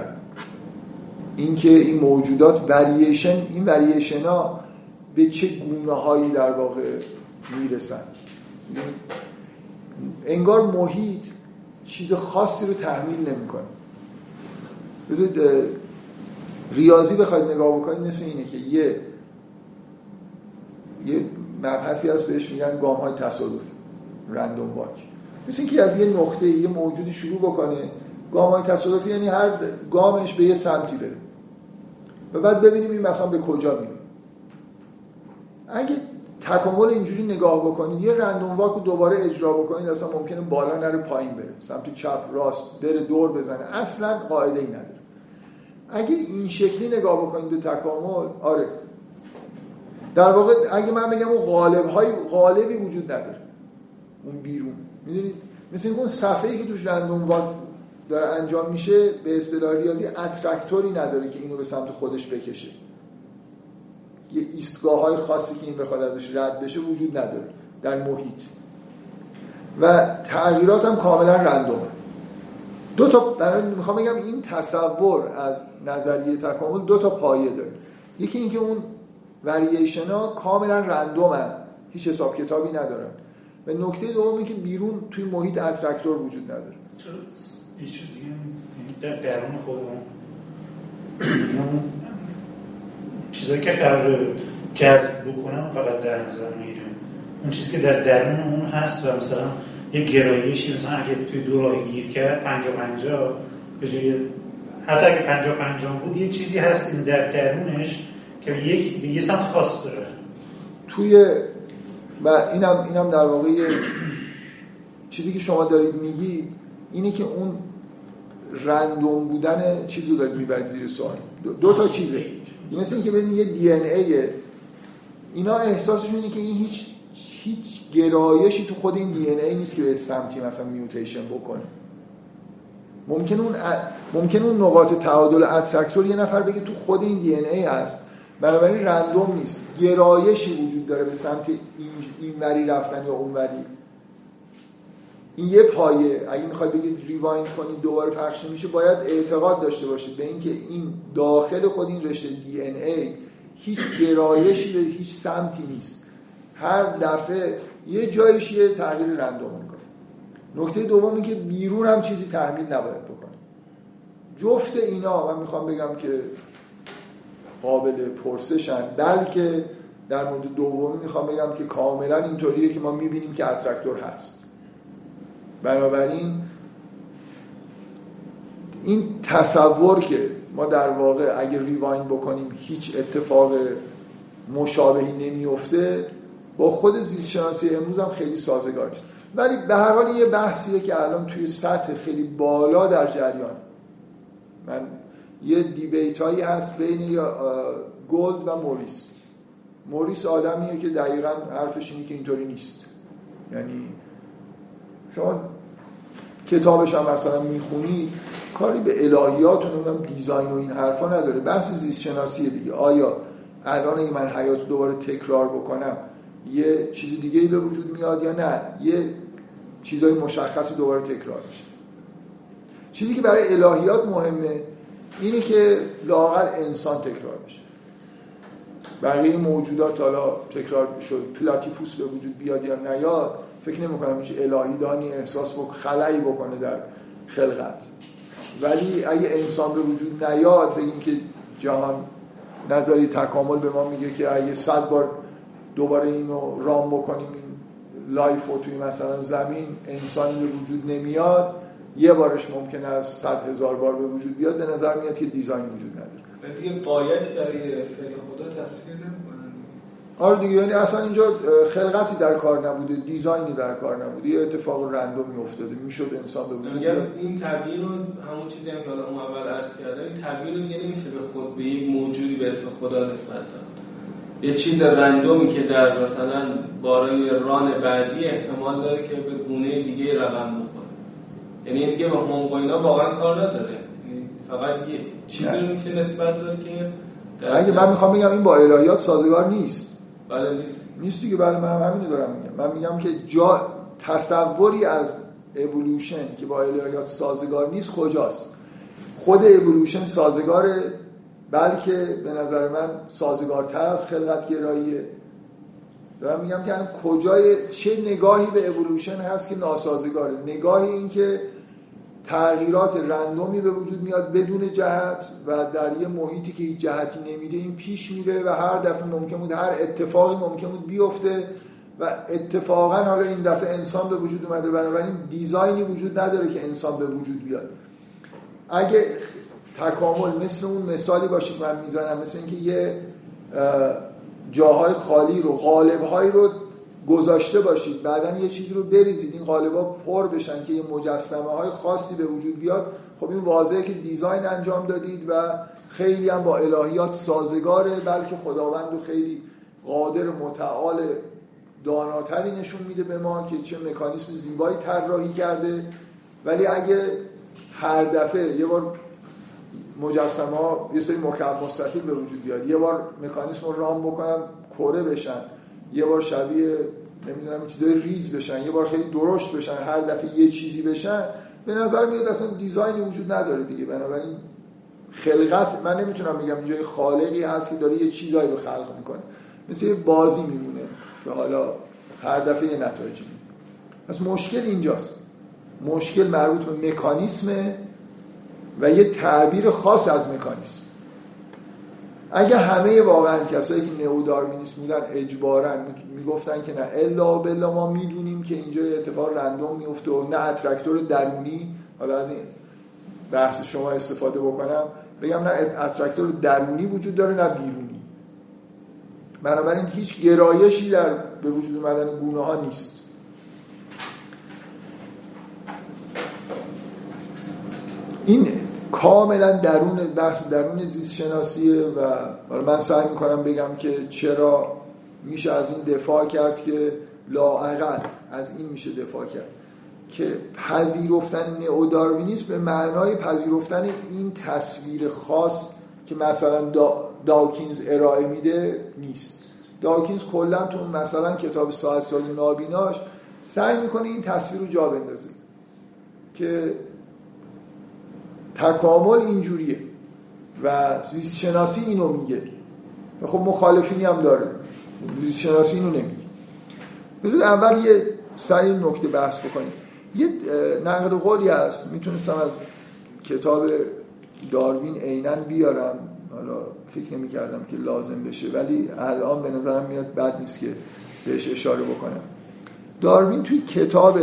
اینکه این موجودات ورییشن این ورییشن ها به چه گونه هایی در واقع می‌رسن. انگار محیط چیز خاصی رو تحمیل نمی‌کنه. ریاضی بخواید نگاه بکنید مثل اینه که یه یه مبحثی هست بهش میگن گام های تصادفی رندوم واک مثل اینکه از یه نقطه یه موجودی شروع بکنه گام های تصادفی یعنی هر گامش به یه سمتی بره. و بعد ببینیم این مثلا به کجا میره. اگه تکامل اینجوری نگاه بکنید یه رندوم واک رو دوباره اجرا بکنید اصلا ممکنه بالا نره پایین بره. سمت چپ راست بره دور بزنه. اصلا قاعده ای نداره. اگه این شکلی نگاه بکنید به تکامل آره در واقع اگه من بگم اون غالب های غالبی وجود نداره. اون بیرون. می‌دونید مثل اون صفحه ای که توش رندوم واک داره انجام میشه به اصطلاح ریاضی اترکتوری نداره که اینو به سمت خودش بکشه. یه ایستگاه های خاصی که این بخواد ازش رد بشه وجود نداره در محیط. و تغییرات هم کاملا رندومه. دو تا می‌خوام بگم این تصور از نظریه تکامل دو تا پایه داره. یکی اینکه اون ورییشن ها کاملا رندومن هیچ حساب کتابی ندارن. و نکته دومی که بیرون توی محیط اترکتور وجود نداره. در درون خودمون. چیزایی که قرار جذب بکنم فقط در نظر می‌گیریم اون چیزی که در درون اون هست و مثلا یه گرایشی مثلا اگه توی دو راه گیر کرد پنجا پنجا به جای حتی اگه پنجا پنجا بود یه چیزی هست این در درونش که یک یه سمت خاص داره. توی و اینم اینم در واقع چیزی که شما دارید میگی اینه که اون رندوم بودن چیزی رو دارید می‌برید زیر سوال. دو, دو تا چیزه. مثل اینکه ببینید یه دی ان ایه اینا احساسشون اینه که این هیچ هیچ گرایشی تو خود این دی ان ای نیست که به سمتی مثلا میوتیشن بکنه. ممکن اون ممکن اون نقاط تعادل اترکتور یه نفر بگه تو خود این دی ان ای هست. بنابراین رندوم نیست. گرایشی وجود داره به سمت این وری رفتن یا اون وری. این یه پایه. اگه می‌خواید بگید ریوایند کنید دوباره پخش میشه باید اعتقاد داشته باشید به اینکه این داخل خود این رشته دی ان ای هیچ گرایشی به هیچ سمتی نیست. هر دفعه یه جایش یه تغییر رندوم می‌کنه. نکته دومی که بیرون هم چیزی تحمیل نباید بکنه. جفت اینا من می‌خوام بگم که قابل پرسشن بلکه در مورد دومی می‌خوام بگم که کاملا اینطوریه که ما می‌بینیم که اترکتور هست. بنابراین این تصور که ما در واقع اگر ریواین بکنیم هیچ اتفاق مشابهی نمیفته با خود زیست شناسی امروز هم خیلی سازگار است ولی به هر حال یه بحثیه که الان توی سطح خیلی بالا در جریان. من یه debate هایی هست بین گلد و موریس. موریس آدمیه که دقیقا حرفش اینه که اینطوری نیست. یعنی شما کتابش هم مثلا می‌خونید کاری به الهیات و نمی‌دونم design و این حرفا نداره. بحث زیست شناسیه دیگه. آیا الان اگه من حیات دوباره تکرار بکنم یه چیز دیگه ای به وجود میاد یا نه؟ یه چیزای مشخصی دوباره تکرار میشه. چیزی که برای الهیات مهمه اینه که لاقل انسان تکرار بشه بقیه موجودات حالا تکرار شد پلاتیپوس به وجود بیاد یا نیاد فکر نمی کنم هیچ الهی دانی احساس بک خلایی بکنه در خلقت. ولی اگه انسان به وجود نیاد بگیم که جهان نظریه تکامل به ما میگه که اگه صد بار دوباره اینو run بکنیم این life و توی مثلا زمین انسانی به وجود نمیاد یه بارش ممکنه از صد هزار بار به وجود بیاد به نظر میاد که design وجود نداره. دیگه باید برای فعل خدا تصویر نمی‌کنن. آره دیگه یعنی اصلا اینجا خلقتی در کار نبوده design ی در کار نبوده یه اتفاق random ی افتاده می‌شد انسان به وجود بیاد. این تبیین رو همون چیزی هم که حالا اون اول عرض کردم این تبیین رو دیگه نمیشه به خود به یک موجودی به اسم خدا نسبت داد. یه چیز رندومی که در مثلا بارای ران بعدی احتمال داره که به گونه دیگه رقم یعنی دیگه به اینا واقعا کار نداره. یعنی فقط یه چیزی میشه نسبت داد که اگه من می‌خوام بگم این با الهیات سازگار نیست. بله نیست. نیست دیگه بله من همینو دارم میگم. من میگم که جا تصوری از اِوولوشن که با الهیات سازگار نیست کجاست؟ خود اِوولوشن سازگاره بلکه به نظر من سازگارتر از خلقت گراییه دارم میگم که کجای چه نگاهی به اولوشن هست که ناسازگاره؟ نگاهی این که تغییرات random ی به وجود میاد بدون جهت و در یه محیطی که هیچ جهتی نمیده این پیش میره و هر دفعه ممکن بود هر اتفاقی ممکن بود بیفته و اتفاقا حالا این دفعه انسان به وجود اومده بنابراین دیزاینی وجود نداره که انسان به وجود بیاد. اگه تکامل مثل اون مثالی باشید من می‌زنم مثل اینکه یه جاهای خالی رو قالبهایی رو گذاشته باشید. بعدا یه چیزی رو بریزید. این قالبا پر بشن که یه مجسمه های خاصی به وجود بیاد. خب این واضحه که دیزاین انجام دادید و خیلی هم با الهیات سازگاره بلکه خداوند رو خیلی قادر متعال داناتری نشون میده به ما که چه مکانیسم زیبایی طراحی کرده. ولی اگه هر دفعه یه بار مجسمه ها یه سری مکعب مستطیل به وجود بیاد یه بار مکانیسم رو رام بکنن کره بشن. یه بار شبیه نمی‌دونم چیزای ریز بشن یه بار خیلی درشت بشن هر دفعه یه چیزی بشن به نظر میاد اصلا دیزاینی وجود نداره دیگه. بنابراین خلقت من نمی‌تونم بگم جای خالقی هست که داره یه چیزایی رو خلق می‌کنه. مثل یه بازی میمونه. که حالا هر دفعه یه نتایجی. پس مشکل اینجاست. مشکل مربوط به مکانیسم و یه تعبیر خاص از مکانیسم. اگه همه واقعا کسایی که نئوداروینیست بودن اجبارا می‌گفتن که نه الا بلا ما می‌دونیم که اینجا اتفاق رندوم میفته و نه اترکتور درونی. حالا از این بحث شما استفاده بکنم بگم نه اترکتور درونی وجود داره نه بیرونی. بنابراین هیچ گرایشی در به وجود اومدن گونه ها نیست. این کاملا درون بحث درون زیست شناسیه و من سعی می‌کنم بگم که چرا میشه از این دفاع کرد که لاعقل از این میشه دفاع کرد. که پذیرفتن نئوداروینیسم به معنای پذیرفتن این تصویر خاص که مثلا داکینز ارائه میده نیست. داکینز کلا تو مثلا کتاب ساعت سال نابیناش سعی می‌کنه این تصویر رو جا بندازه. که تکامل اینجوریه و زیست شناسی اینو میگه. خب مخالفینی هم داره. زیست شناسی اینو نمیگه. بذار اول یه سری نکته بحث بکنیم. یه نقد قولی هست. می‌تونستم از کتاب داروین عینا بیارم. حالا فکر نمی کردم که لازم بشه ولی الان به نظرم میاد بد نیست که بهش اشاره بکنم. داروین توی کتاب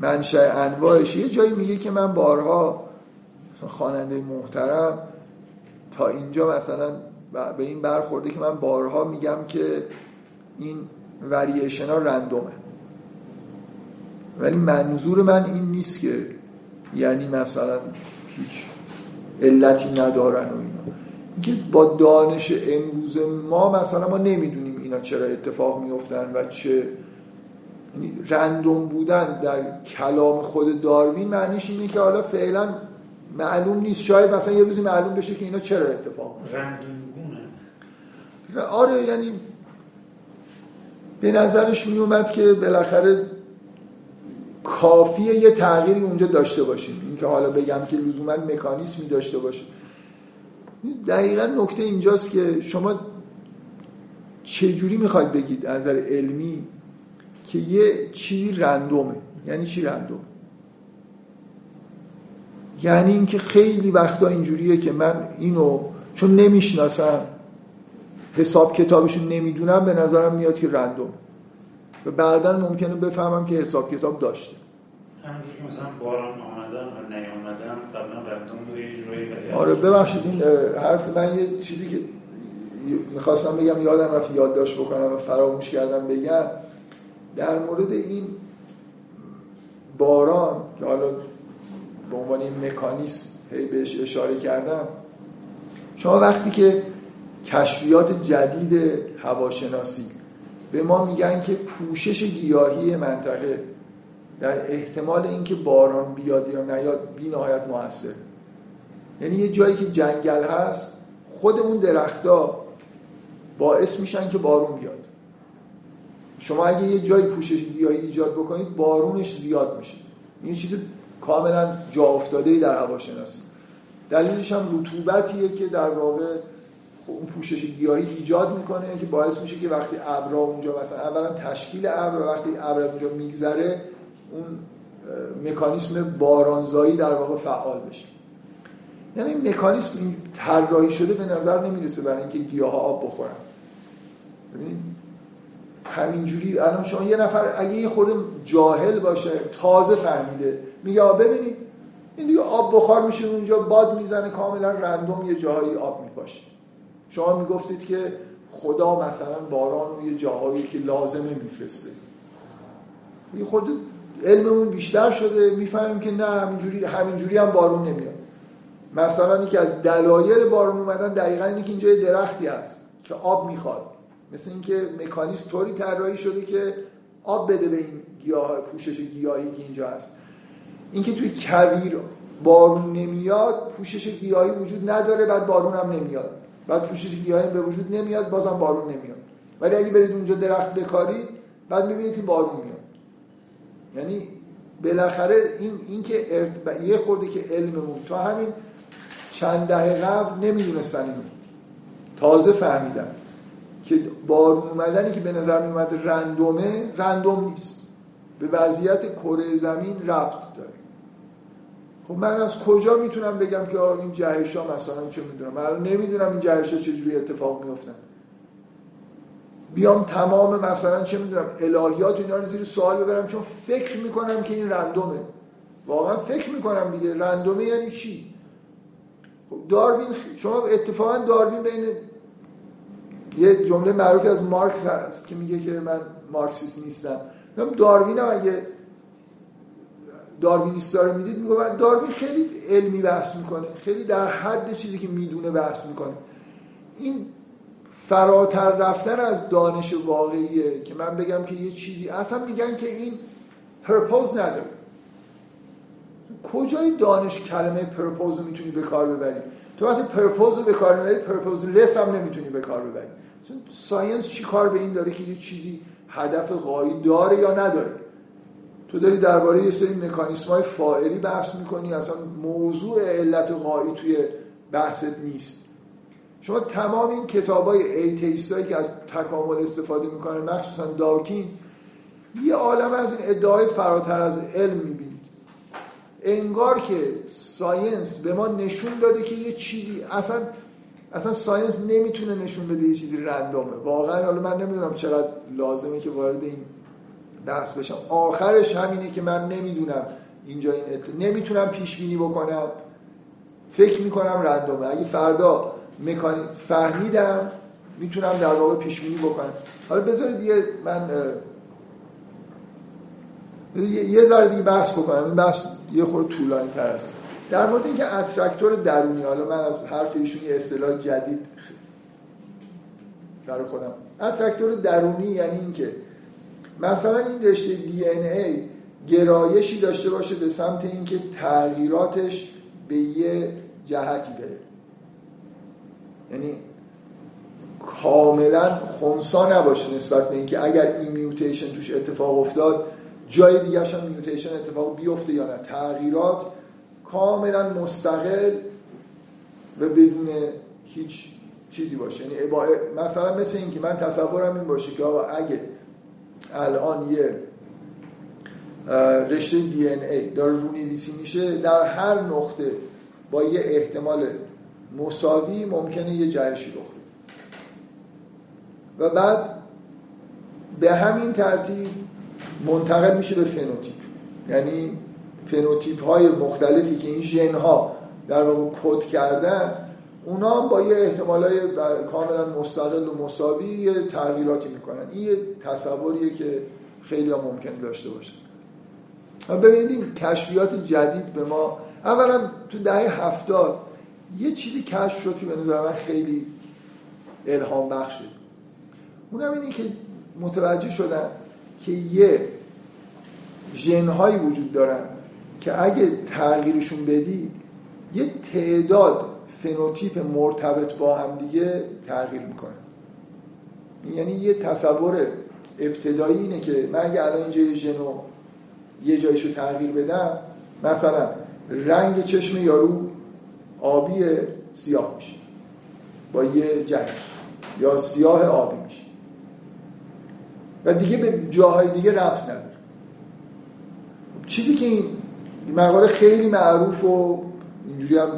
منشأ انواعش یه جایی میگه که من بارها خواننده محترم تا اینجا مثلا به این برخورده که من بارها میگم که این وریشن ها رندومه. ولی منظور من این نیست که یعنی مثلا هیچ علتی ندارن و اینا. که با دانش امروز ما مثلا ما نمی‌دونیم اینا چرا اتفاق میفتن و چه یعنی رندوم بودن در کلام خود داروین معنیش اینه که حالا فعلا معلوم نیست. شاید مثلا یه روزی معلوم بشه که اینا چرا اتفاق رنگینگونه. آره یعنی به نظرش می اومد که بالاخره کافیه یه تغییری اونجا داشته باشیم. اینکه حالا بگم که لزوما مکانیسمی داشته باشه. دقیقا نکته اینجاست که شما چجوری می‌خواید بگید از نظر علمی که یه چیزی رندومه؟ یعنی چی رندوم؟ یعنی اینکه خیلی وقتا اینجوریه که من اینو چون نمی‌شناسم حساب کتابشون نمی‌دونم به نظرم میاد که رندوم. و بعدا ممکنه بفهمم که حساب کتاب داشته. همونجوری که مثلا باران آمدن و نیامدن قبلا رندوم بوده آره ببخشید این حرف من یه چیزی که می‌خواستم بگم یادم رفت یادداشت بکنم و فراموش کردم بگم در مورد این باران که حالا به عنوان این مکانیسم هی بهش اشاره کردم. شما وقتی که کشفیات جدید هواشناسی به ما میگن که پوشش گیاهی منطقه در احتمال اینکه باران بیاد یا نیاد بی نهایت موثر. یعنی یه جایی که جنگل هست خود اون درختها باعث میشن که بارون بیاد. شما اگه یه جایی پوشش گیاهی ایجاد بکنید بارونش زیاد میشه. این چیز کاملا جا افتاده در هواشناسی. دلیلش هم رطوبتیه که در واقع اون پوشش گیاهی ایجاد می‌کنه که باعث میشه که وقتی ابرا اونجا مثلا اولا تشکیل ابر وقتی ابر اونجا میگذره اون مکانیسم بارانزایی در واقع فعال بشه. یعنی این مکانیسم طراحی شده به نظر نمی‌رسه برای اینکه گیاه ها آب بخورن. ببینید همینجوری. الان شما یه نفر اگه یه خورده جاهل باشه تازه فهمیده. میگه ببینید این دیگه آب بخار میشه اونجا باد می‌زنه کاملا رندوم یه جاهایی آب میپاشه. شما می‌گفتید که خدا مثلا باران و یه جاهایی که لازمه میفرسته. یه خورده علممون بیشتر شده می‌فهمیم که نه همینجوری همینجوری هم بارون نمیاد. مثلا اینکه از دلایل بارون اومدن دقیقا اینه که اینجا درختی هست که آب می‌خواد. مثل اینکه مکانیزم طوری طراحی شده که آب بده به این گیاه پوشش گیاهی که اینجا هست. اینکه توی کویر بارون نمیاد پوشش گیاهی وجود نداره بعد بارون هم نمیاد. بعد پوشش گیاهی به وجود نمیاد بازم بارون نمیاد. ولی اگه برید اونجا درخت بکارید بعد می‌بینید که بارون میاد. یعنی بالاخره این اینکه یه خورده که علممون تا همین چند دهه قبل نمی‌دونستن اینو. تازه فهمیدن. که بارون اومدنی که به نظر می رندومه رندوم نیست. به وضعیت کره زمین ربط داره. خب من از کجا می‌تونم بگم که این جهش ها مثلا چه می‌دونم؟ من نمی‌دونم این جهش ها چجوری اتفاق میفتن بیام تمام مثلا چه می‌دونم الهیات اینا رو زیر سوال ببرم چون فکر می‌کنم که این رندومه. واقعا فکر می‌کنم دیگه. رندومه یعنی چی؟ خب داروین شما اتفاقا داروین بین یه جمله معروفی از مارکس هست که میگه که من مارکسیست نیستم. داروین هم اگه داروینیستا رو می‌دید میگه داروین خیلی علمی بحث می‌کنه. خیلی در حد چیزی که می‌دونه بحث می‌کنه. این فراتر رفتن از دانش واقعیه که من بگم که یه چیزی اصلا میگن که این purpose نداره. کجای دانش کلمه purpose رو می‌تونی به کار ببری؟ تو وقتی purpose رو به کار می‌بری purposeless هم نمی‌تونی به کار ببری. science چی کار به این داره که یه چیزی هدف غایی داره یا نداره؟ تو داری درباره یه سری مکانیسم های فاعلی بحث می‌کنی اصلا موضوع علت غایی توی بحثت نیست. شما تمام این کتاب های atheist که از تکامل استفاده می‌کنن مخصوصا داکینز یه عالم از این ادعای فراتر از علم می‌بینید. انگار که science به ما نشون داده که یه چیزی اصلا اصلا science نمی‌تونه نشون بده یه چیزی random ه. واقعا حالا من نمی‌دونم چقدر لازمه که وارد این بحث بشم. آخرش همینه که من نمی‌دونم اینجا این ات... نمی‌تونم پیش بینی بکنم. فکر می‌کنم رندومه. اگه فردا مکانی فهمیدم می‌تونم در واقع پیش بینی بکنم. حالا بذارید یه من یه ذره دیگه بحث بکنم. این بحث یه خورده طولانی تر است. در مورد اینکه اترکتور درونی حالا من از حرف ایشون یه اصطلاح جدید برای خودم. اترکتور درونی یعنی اینکه مثلا این رشته دی ای گرایشی داشته باشه به سمت اینکه تغییراتش به یه جهتی بره. یعنی کاملا خونسا نباشه نسبت به اینکه اگر این میوتیشن توش اتفاق افتاد جای دیگه هم میوتیشن اتفاق بیفته یا نه. تغییرات کاملا مستقل و بدون هیچ چیزی باشه. یعنی مثلا مثل اینکه من تصورم این باشه که آقا اگه الان یه رشته دی ان ای داره رونویسی میشه در هر نقطه با یه احتمال مساوی ممکنه یه جهشی رخ و بعد به همین ترتیب منتقل میشه به فنوتیپ. یعنی فنوتیپ های مختلفی که این ژن ها در واقع کد کردن اونا هم با یه احتمال های کاملا مستقل و مساوی یه تغییراتی می‌کنن. این یه تصوریه که خیلی ها ممکن داشته باشن. ببینید این کشفیات جدید به ما اولا تو دهه هفتاد یه چیزی کشف شد که به نظر من خیلی الهام بخشه. اونم اینه که متوجه شدن که یه ژنهایی وجود دارن که اگه تغییرشون بدی یه تعداد فنوتیپ مرتبط با هم دیگه تغییر می‌کنه. یعنی یه تصور ابتدایی اینه که من اگه الان اینجا یه ژنو یه جایشو تغییر بدم مثلا رنگ چشم یارو آبی سیاه میشه. با یه جنگ. یا سیاه آبی میشه. و دیگه به جاهای دیگه ربط نداره. چیزی که این مقاله خیلی معروف و اینجوری هم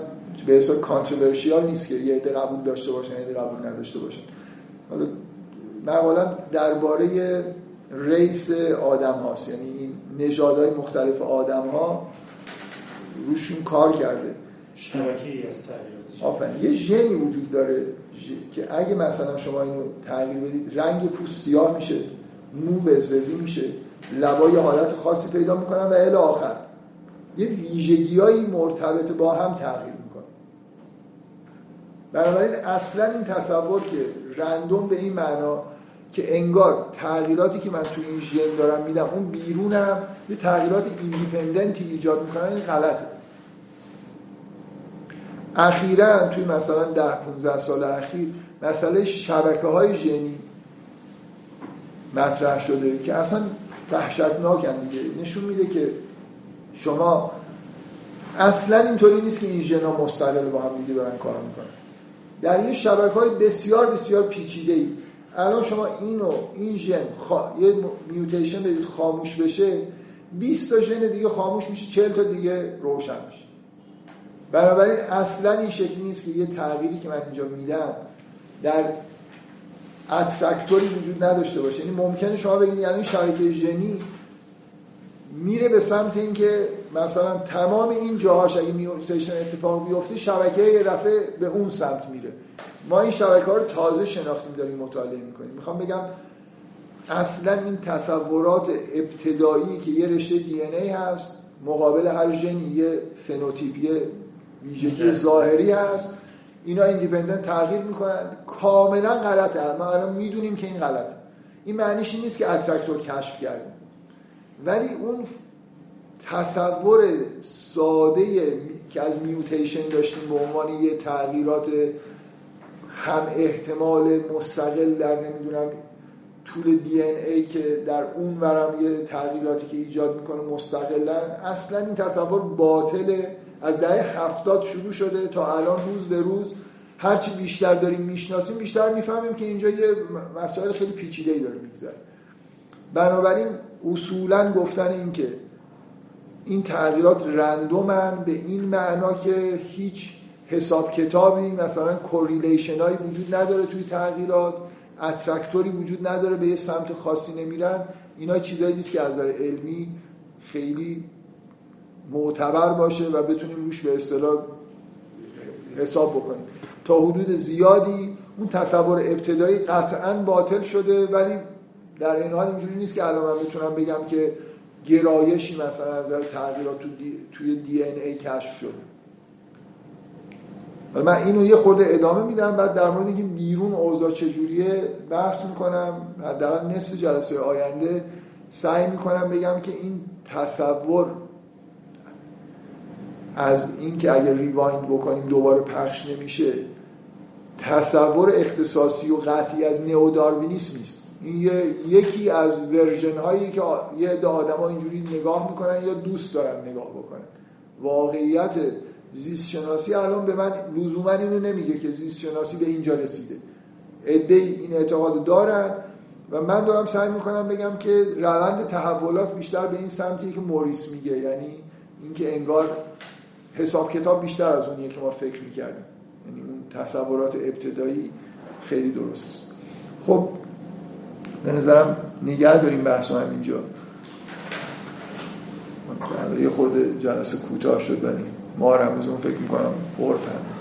به حساب controversial نیست که یه عده قبول داشته باشن یه عده قبول نداشته باشن. حالا مقاله درباره race آدم هاست. یعنی این نژادهای مختلف آدم ها روشون کار کرده. شبکه ای از آفرین. یه ژنی وجود داره که اگه مثلا شما اینو تغییر بدید رنگ پوست سیاه میشه مو وزوزی میشه لبای حالت خاصی پیدا می‌کنن و الی آخر. یه ویژگیهایی مرتبط با هم تغییر می‌کنه. بنابراین اصلا این تصور که رندوم به این معنا که انگار تغییراتی که من توی این ژن دارم میدم اون بیرونم یه تغییرات ایندیپندنتی ایجاد می‌کنن این غلطه. اخیرا توی مثلا ده 15 سال اخیر مسئله شبکه های ژنی مطرح شده که اصلا وحشتناکن دیگه. نشون میده که شما اصلا اینطوری نیست که این ژنا مستقل با هم دیگه دارن کار می‌کنن. در یه شبکه های بسیار بسیار پیچیده ای الان شما اینو این ژن خوا... یه میوتیشن بدید خاموش بشه 20 تا ژن دیگه خاموش میشه 40 تا دیگه روشن میشه. بنابراین اصلا این شکلی نیست که یه تغییری که من اینجا میدم در اترکتوری وجود نداشته باشه. یعنی ممکنه شما بگید یعنی شبکه ژنی میره به سمت اینکه مثلا تمام این جاهاش اگه میوتیشن اتفاق بیفته شبکه یه دفعه به اون سمت میره. ما این شبکه ها رو تازه شناختیم داریم مطالعه می‌کنیم. می‌خوام بگم اصلا این تصورات ابتدایی که یه رشته DNA هست مقابل هر ژنی یه فنوتیپ یه ویژگی ظاهری هست. اینا independent تغییر می‌کنن. کاملا غلطه. ما الان می‌دونیم که این غلطه. این معنیش این نیست که attractor کشف کردیم ولی اون تصور ساده که از میوتیشن داشتیم به عنوان یه تغییرات هم احتمال مستقل در نمی‌دونم طول دی ای که در اون ورم یه تغییراتی که ایجاد می‌کنه مستقلن اصلا این تصور باطله از دهه هفتاد شروع شده تا الان روز به روز هرچی بیشتر داریم می‌شناسیم بیشتر می‌فهمیم که اینجا یه مسائل خیلی پیچیده ای داره میگذره. بنابراین اصولا گفتن این که این تغییرات random ن به این معنا که هیچ حساب کتابی مثلا correlation هایی وجود نداره توی تغییرات attractor ی وجود نداره به یه سمت خاصی نمیرن. اینا چیزایی نیست که از نظر علمی خیلی معتبر باشه و بتونیم روش به اصطلاح حساب بکنیم. تا حدود زیادی اون تصور ابتدایی قطعا باطل شده ولی در این حال اینجوری نیست که الان من بتونم بگم که گرایشی مثلا از نظر تغییرات تو دی... توی دی ان ای کشف شده. من اینو یه خورده ادامه میدم بعد در مورد اینکه بیرون اوضاع چجوریه بحث می‌کنم. حداقل نصف جلسه آینده سعی می‌کنم بگم که این تصور از اینکه اگر ریوایند بکنیم دوباره پخش نمیشه تصور اختصاصی و قطعی از نئوداروینیسم نیست. این یکی از ورژن هایی که یه عده آدما اینجوری نگاه می‌کنن یا دوست دارن نگاه بکنن. واقعیت زیست شناسی الان به من لزوما اینو نمیگه که زیست شناسی به اینجا رسیده. عده این اعتقاد دارن و من دارم سعی می‌کنم بگم که روند تحولات بیشتر به این سمتی که موریس میگه. یعنی اینکه انگار حساب کتاب بیشتر از اونیه که ما فکر می‌کردیم. یعنی اون تصورات ابتدایی خیلی درست است خب به نظرم نگه داریم بحث هم اینجا یه خود جلسه کوتاه شد ولی ما رو اون فکر می‌کنم هم